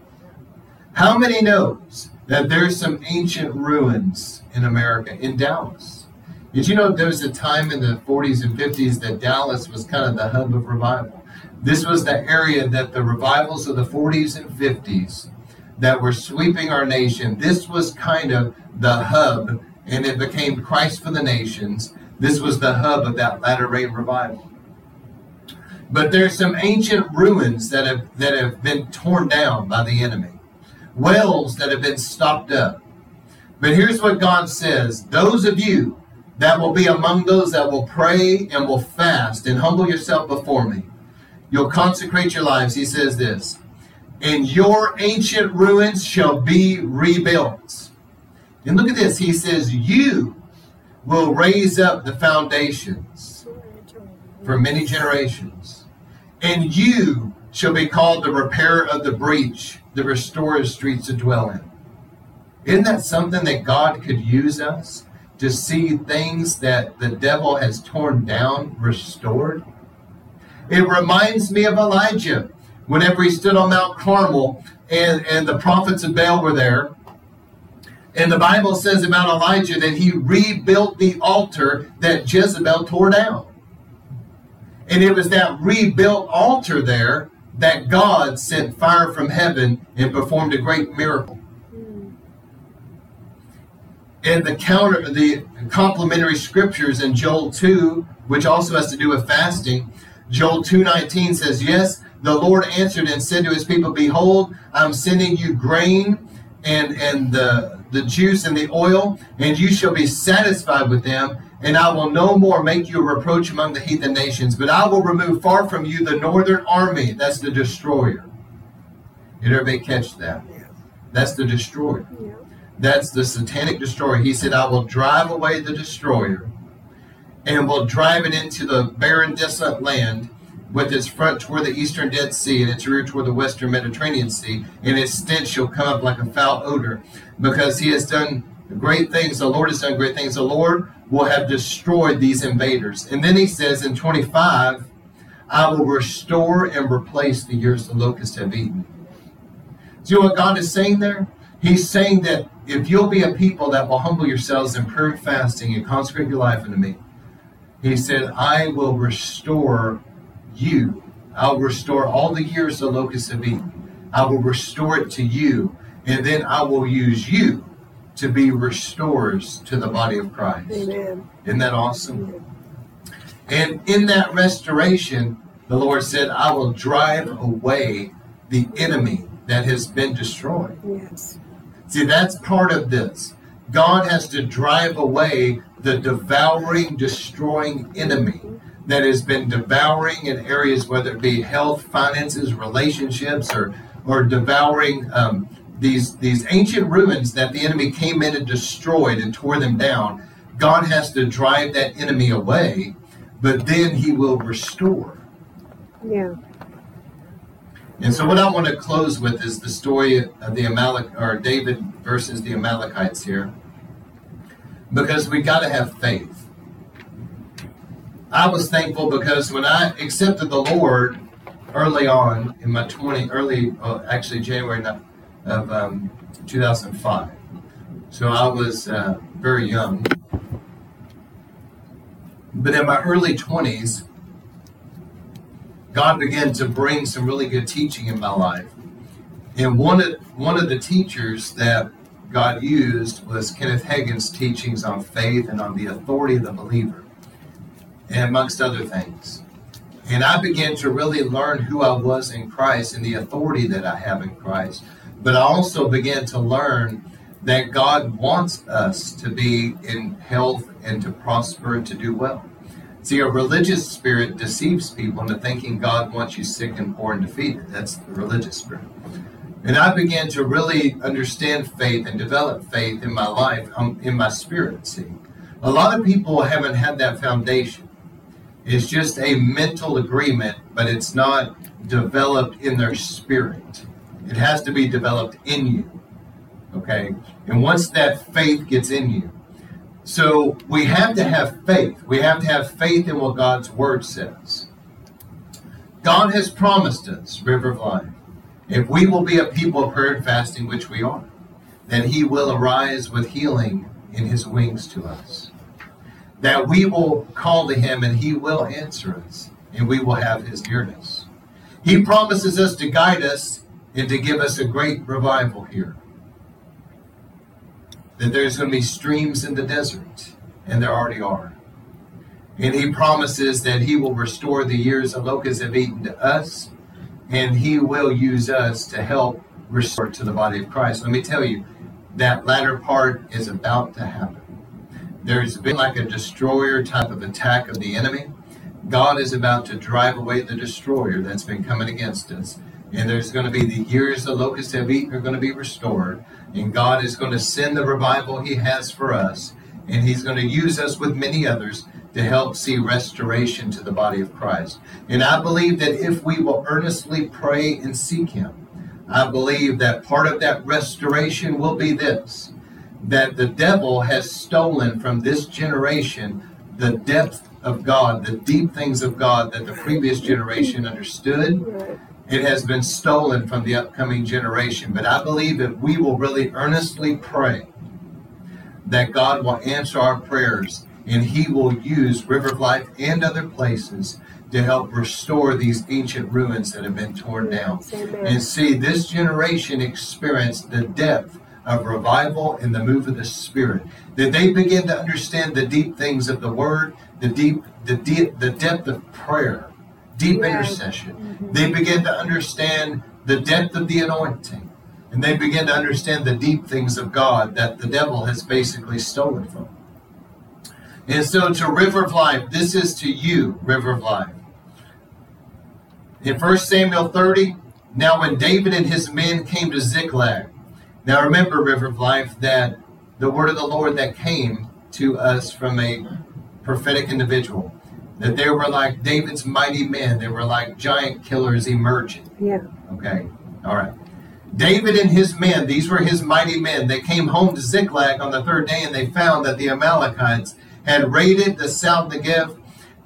How many knows that there's some ancient ruins in America, in Dallas? Did you know there was a time in the 40s and 50s that Dallas was kind of the hub of revival? This was the area that the revivals of the 40s and 50s that were sweeping our nation, this was kind of the hub, and it became Christ for the nations. This was the hub of that latter rain revival. But there's some ancient ruins that have that have been torn down by the enemy. Wells that have been stopped up. But here's what God says those of you that will be among those that will pray and will fast and humble yourself before me, you'll consecrate your lives. He says this, and your ancient ruins shall be rebuilt. And look at this. He says, You will raise up the foundations for many generations, and you shall be called the repairer of the breach, the restorer of streets to dwell in. Isn't that something that God could use us to see things that the devil has torn down restored? It reminds me of Elijah whenever he stood on Mount Carmel and, and the prophets of Baal were there. And the Bible says about Elijah that he rebuilt the altar that Jezebel tore down. And it was that rebuilt altar there that God sent fire from heaven and performed a great miracle. And the counter, the complementary scriptures in Joel 2, which also has to do with fasting, Joel 2.19 says, Yes, the Lord answered and said to his people, Behold, I'm sending you grain and, and the the juice and the oil, and you shall be satisfied with them. And I will no more make you a reproach among the heathen nations, but I will remove far from you the northern army. That's the destroyer. Did everybody catch that? That's the destroyer. That's the satanic destroyer. He said, I will drive away the destroyer and will drive it into the barren, desolate land with its front toward the eastern Dead Sea and its rear toward the western Mediterranean Sea, and its stench shall come up like a foul odor, because he has done great things. The Lord has done great things. The Lord will have destroyed these invaders. And then he says in 25, I will restore and replace the years the locusts have eaten. See what God is saying there? He's saying that if you'll be a people that will humble yourselves in prayer and fasting and consecrate your life unto me, he said, I will restore you. I'll restore all the years the locusts have eaten. I will restore it to you, and then I will use you to be restorers to the body of Christ. Amen. Isn't that awesome? And in that restoration, the Lord said, I will drive away the enemy that has been destroyed. Yes. See, that's part of this. God has to drive away the devouring, destroying enemy that has been devouring in areas, whether it be health, finances, relationships, or or devouring um, these these ancient ruins that the enemy came in and destroyed and tore them down. God has to drive that enemy away, but then He will restore. Yeah. And so, what I want to close with is the story of the Amalek, or David versus the Amalekites here, because we got to have faith. I was thankful because when I accepted the Lord early on in my 20, early, uh, actually January of um, 2005. So I was uh, very young. But in my early 20s, God began to bring some really good teaching in my life. And one of one of the teachers that God used was Kenneth Hagin's teachings on faith and on the authority of the believer, and amongst other things. And I began to really learn who I was in Christ and the authority that I have in Christ. But I also began to learn that God wants us to be in health and to prosper and to do well. See, a religious spirit deceives people into thinking God wants you sick and poor and defeated. That's the religious spirit. And I began to really understand faith and develop faith in my life, um, in my spirit. See, a lot of people haven't had that foundation. It's just a mental agreement, but it's not developed in their spirit. It has to be developed in you. Okay? And once that faith gets in you, so we have to have faith. We have to have faith in what God's word says. God has promised us, River of Life, if we will be a people of prayer and fasting, which we are, then he will arise with healing in his wings to us. That we will call to him and he will answer us, and we will have his nearness. He promises us to guide us and to give us a great revival here that there's going to be streams in the desert, and there already are. And he promises that he will restore the years the locusts have eaten to us, and he will use us to help restore to the body of Christ. Let me tell you, that latter part is about to happen. There's been like a destroyer type of attack of the enemy. God is about to drive away the destroyer that's been coming against us. And there's going to be the years the locusts have eaten are going to be restored. And God is going to send the revival He has for us. And He's going to use us with many others to help see restoration to the body of Christ. And I believe that if we will earnestly pray and seek Him, I believe that part of that restoration will be this that the devil has stolen from this generation the depth of God, the deep things of God that the previous generation understood. It has been stolen from the upcoming generation. But I believe if we will really earnestly pray, that God will answer our prayers and He will use River of Life and other places to help restore these ancient ruins that have been torn down. Amen. And see, this generation experienced the depth of revival and the move of the Spirit. That they begin to understand the deep things of the Word, the deep, the deep, the depth of prayer, deep intercession. Mm-hmm. They begin to understand the depth of the anointing. and they begin to understand the deep things of God that the devil has basically stolen from. them. And so to River of Life, this is to you, River of Life. In 1 Samuel 30, now when David and his men came to Ziklag, now remember, River of Life, that the word of the Lord that came to us from a prophetic individual, that they were like David's mighty men, they were like giant killers emerging. Yeah. Okay, all right. David and his men, these were his mighty men, they came home to Ziklag on the third day and they found that the Amalekites had raided the south Negev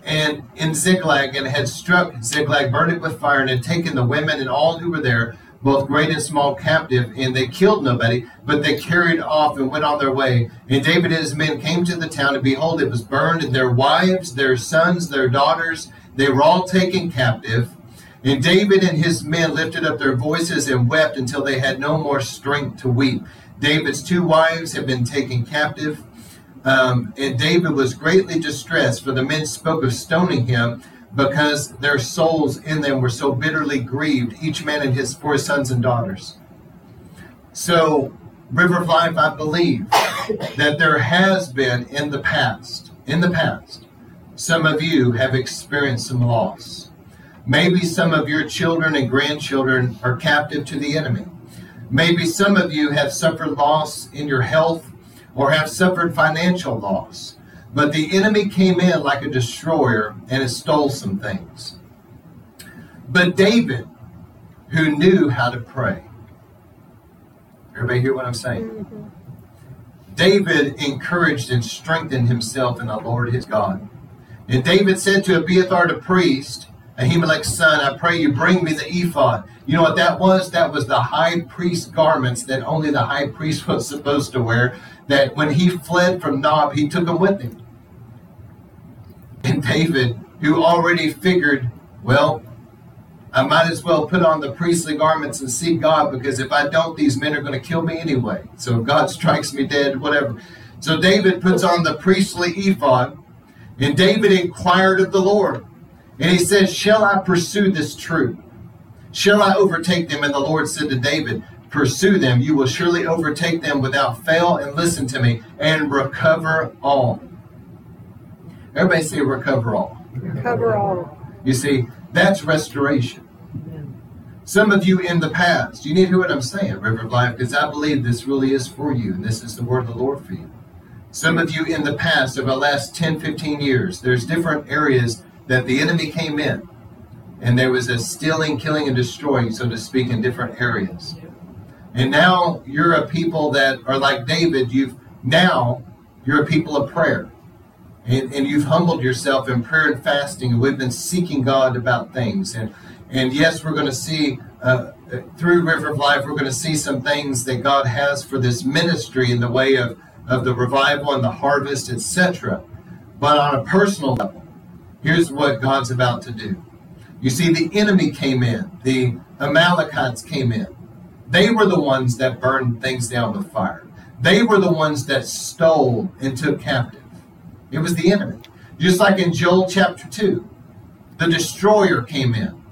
and in Ziklag and had struck Ziklag, burned it with fire, and had taken the women and all who were there, both great and small, captive, and they killed nobody, but they carried off and went on their way. And David and his men came to the town, and behold, it was burned, and their wives, their sons, their daughters, they were all taken captive. And David and his men lifted up their voices and wept until they had no more strength to weep. David's two wives had been taken captive. Um, and David was greatly distressed, for the men spoke of stoning him because their souls in them were so bitterly grieved, each man and his four sons and daughters. So, River of Life, I believe that there has been in the past, in the past, some of you have experienced some loss. Maybe some of your children and grandchildren are captive to the enemy. Maybe some of you have suffered loss in your health or have suffered financial loss. But the enemy came in like a destroyer and has stole some things. But David, who knew how to pray, everybody hear what I'm saying? Mm-hmm. David encouraged and strengthened himself in the Lord his God. And David said to Abiathar the priest, Ahimelech's son, I pray you bring me the ephod. You know what that was? That was the high priest garments that only the high priest was supposed to wear. That when he fled from Nob, he took them with him. And David, who already figured, well, I might as well put on the priestly garments and seek God because if I don't, these men are going to kill me anyway. So if God strikes me dead, whatever. So David puts on the priestly ephod, and David inquired of the Lord. And he says, Shall I pursue this troop? Shall I overtake them? And the Lord said to David, Pursue them. You will surely overtake them without fail. And listen to me, and recover all. Everybody say recover all. Cover all. You see, that's restoration. Some of you in the past, you need to hear what I'm saying, River of Life, because I believe this really is for you, and this is the word of the Lord for you. Some of you in the past, over the last 10, 15 years, there's different areas that the enemy came in, and there was a stealing, killing, and destroying, so to speak, in different areas. And now you're a people that are like David. You've now you're a people of prayer. And, and you've humbled yourself in prayer and fasting, and we've been seeking God about things. And and yes, we're going to see uh, through River of Life, we're going to see some things that God has for this ministry in the way of, of the revival and the harvest, etc. But on a personal level, here's what God's about to do. You see, the enemy came in, the Amalekites came in. They were the ones that burned things down with fire. They were the ones that stole and took captive. It was the enemy. Just like in Joel chapter 2, the destroyer came in.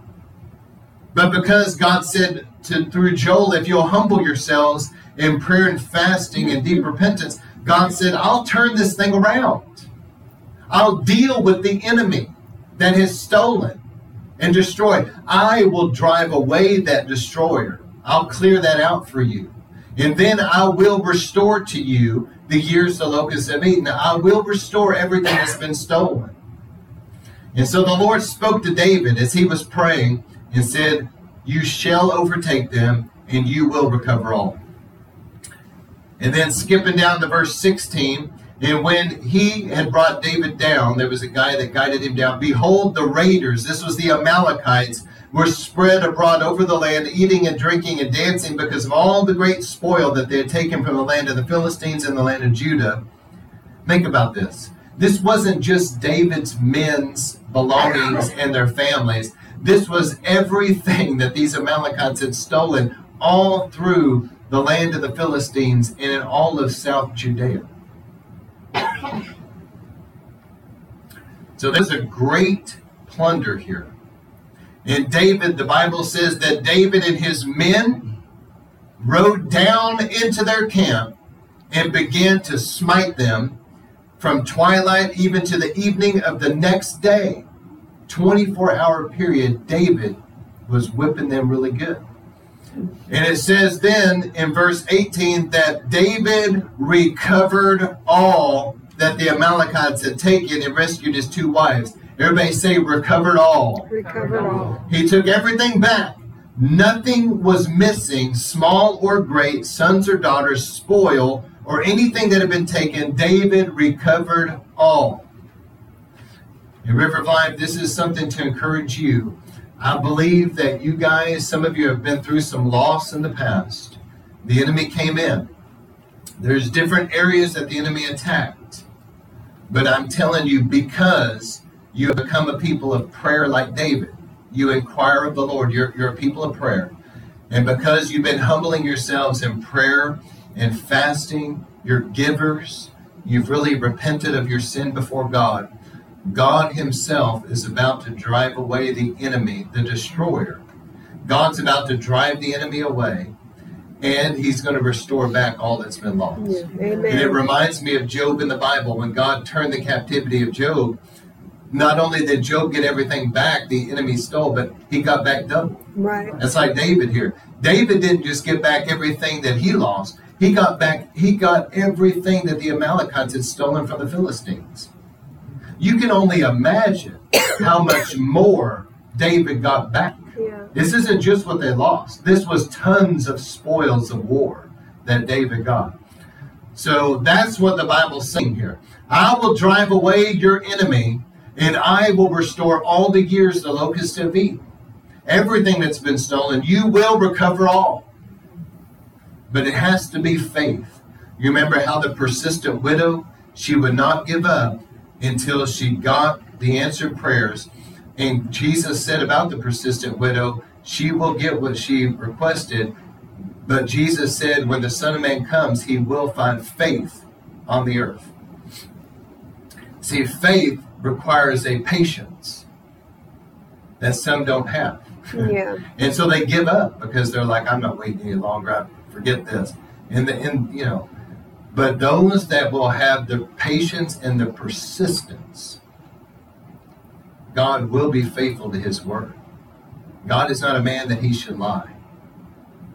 But because God said to, through Joel, if you'll humble yourselves in prayer and fasting and deep repentance, God said, I'll turn this thing around. I'll deal with the enemy that has stolen and destroyed. I will drive away that destroyer. I'll clear that out for you. And then I will restore to you the years the locusts have eaten. I will restore everything that's been stolen. And so the Lord spoke to David as he was praying and said, You shall overtake them, and you will recover all. And then skipping down to verse 16, and when he had brought David down, there was a guy that guided him down. Behold, the raiders, this was the Amalekites, were spread abroad over the land, eating and drinking and dancing because of all the great spoil that they had taken from the land of the Philistines and the land of Judah. Think about this. This wasn't just David's men's belongings and their families. This was everything that these Amalekites had stolen all through the land of the Philistines and in all of South Judea. So there's a great plunder here. And David, the Bible says that David and his men rode down into their camp and began to smite them from twilight even to the evening of the next day. 24 hour period, David was whipping them really good. And it says then in verse 18 that David recovered all that the Amalekites had taken and rescued his two wives. Everybody say, recovered all. Recovered all. He took everything back. Nothing was missing, small or great, sons or daughters, spoil, or anything that had been taken. David recovered all. In River of Life, this is something to encourage you. I believe that you guys, some of you have been through some loss in the past. The enemy came in. There's different areas that the enemy attacked. But I'm telling you, because you have become a people of prayer like David, you inquire of the Lord, you're, you're a people of prayer. And because you've been humbling yourselves in prayer and fasting, you're givers, you've really repented of your sin before God. God Himself is about to drive away the enemy, the destroyer. God's about to drive the enemy away, and He's going to restore back all that's been lost. Yeah. And it reminds me of Job in the Bible. When God turned the captivity of Job, not only did Job get everything back the enemy stole, but he got back double. Right. That's like David here. David didn't just get back everything that he lost. He got back, he got everything that the Amalekites had stolen from the Philistines. You can only imagine how much more David got back. Yeah. This isn't just what they lost. This was tons of spoils of war that David got. So that's what the Bible's saying here. I will drive away your enemy, and I will restore all the years the locusts have eaten. Everything that's been stolen, you will recover all. But it has to be faith. You remember how the persistent widow, she would not give up until she got the answered prayers. And Jesus said about the persistent widow, she will get what she requested. But Jesus said, when the Son of Man comes, he will find faith on the earth. See, faith requires a patience that some don't have. Yeah. And so they give up because they're like, I'm not waiting any longer. I forget this. And the and you know, but those that will have the patience and the persistence, God will be faithful to his word. God is not a man that he should lie.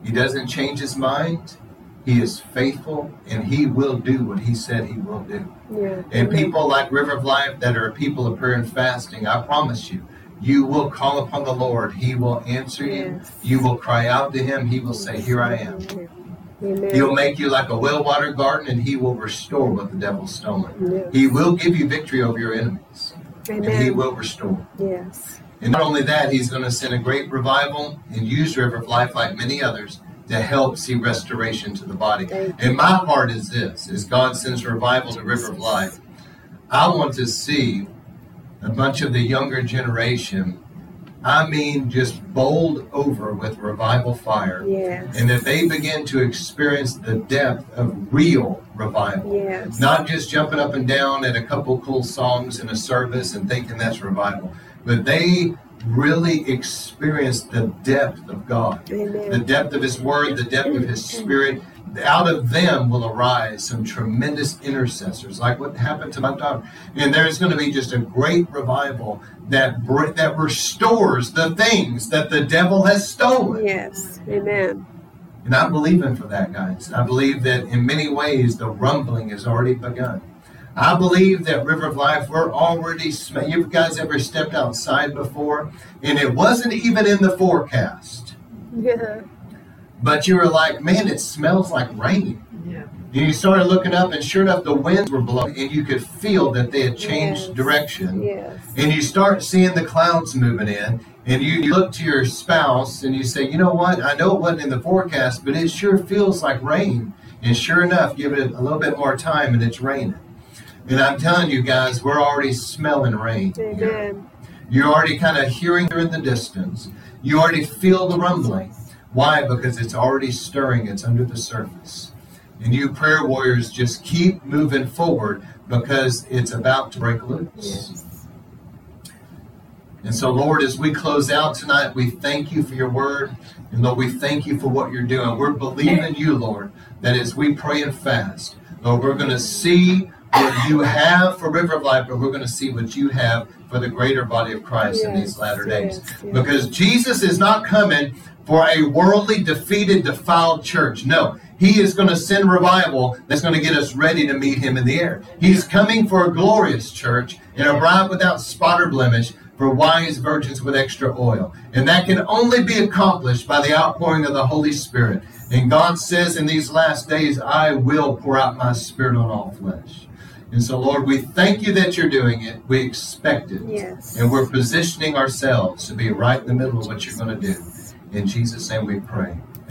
He doesn't change his mind. He is faithful and he will do what he said he will do. Yeah. And people like River of Life that are people of prayer and fasting, I promise you, you will call upon the Lord. He will answer you. Yes. You will cry out to him. He will say, Here I am. Amen. He'll make you like a well watered garden and he will restore what the devil's stolen. Yes. He will give you victory over your enemies and he will restore. Yes. And not only that, he's going to send a great revival and use River of Life like many others to help see restoration to the body. And my heart is this: as God sends revival to the River of Life, I want to see a bunch of the younger generation. I mean, just bowled over with revival fire, Yes. and that they begin to experience the depth of real revival. Yes. Not just jumping up and down at a couple cool songs in a service and thinking that's revival, but they really experience the depth of God, the depth of His Word, the depth of His Spirit. Out of them will arise some tremendous intercessors, like what happened to my daughter. And there's going to be just a great revival that br- that restores the things that the devil has stolen. Yes. Amen. And I'm believing for that, guys. I believe that in many ways the rumbling has already begun. I believe that River of Life, we're already, sm- you guys ever stepped outside before? And it wasn't even in the forecast. Yeah. But you were like, man, it smells like rain. Yeah. And you started looking up, and sure enough, the winds were blowing, and you could feel that they had changed Yes. direction. Yes. And you start seeing the clouds moving in, and you, you look to your spouse and you say, you know what? I know it wasn't in the forecast, but it sure feels like rain. And sure enough, give it a little bit more time, and it's raining. And I'm telling you guys, we're already smelling rain. Amen. You're already kind of hearing her in the distance. You already feel the rumbling. Why? Because it's already stirring, it's under the surface. And you prayer warriors just keep moving forward because it's about to break loose. Yes. And so, Lord, as we close out tonight, we thank you for your word. And Lord, we thank you for what you're doing. We're believing you, Lord, that as we pray and fast, Lord, we're going to see what you have for River of Life, but we're going to see what you have for the greater body of Christ in these Yes, latter days. yes, yes. Because Jesus is not coming for a worldly, defeated, defiled church. No, he is going to send revival that's going to get us ready to meet him in the air. He's coming for a glorious church and a bride without spot or blemish for wise virgins with extra oil. And that can only be accomplished by the outpouring of the Holy Spirit. And God says in these last days, I will pour out my spirit on all flesh. And so, Lord, we thank you that you're doing it. We expect it. Yes. And we're positioning ourselves to be right in the middle of what you're going to do. In Jesus' name we pray.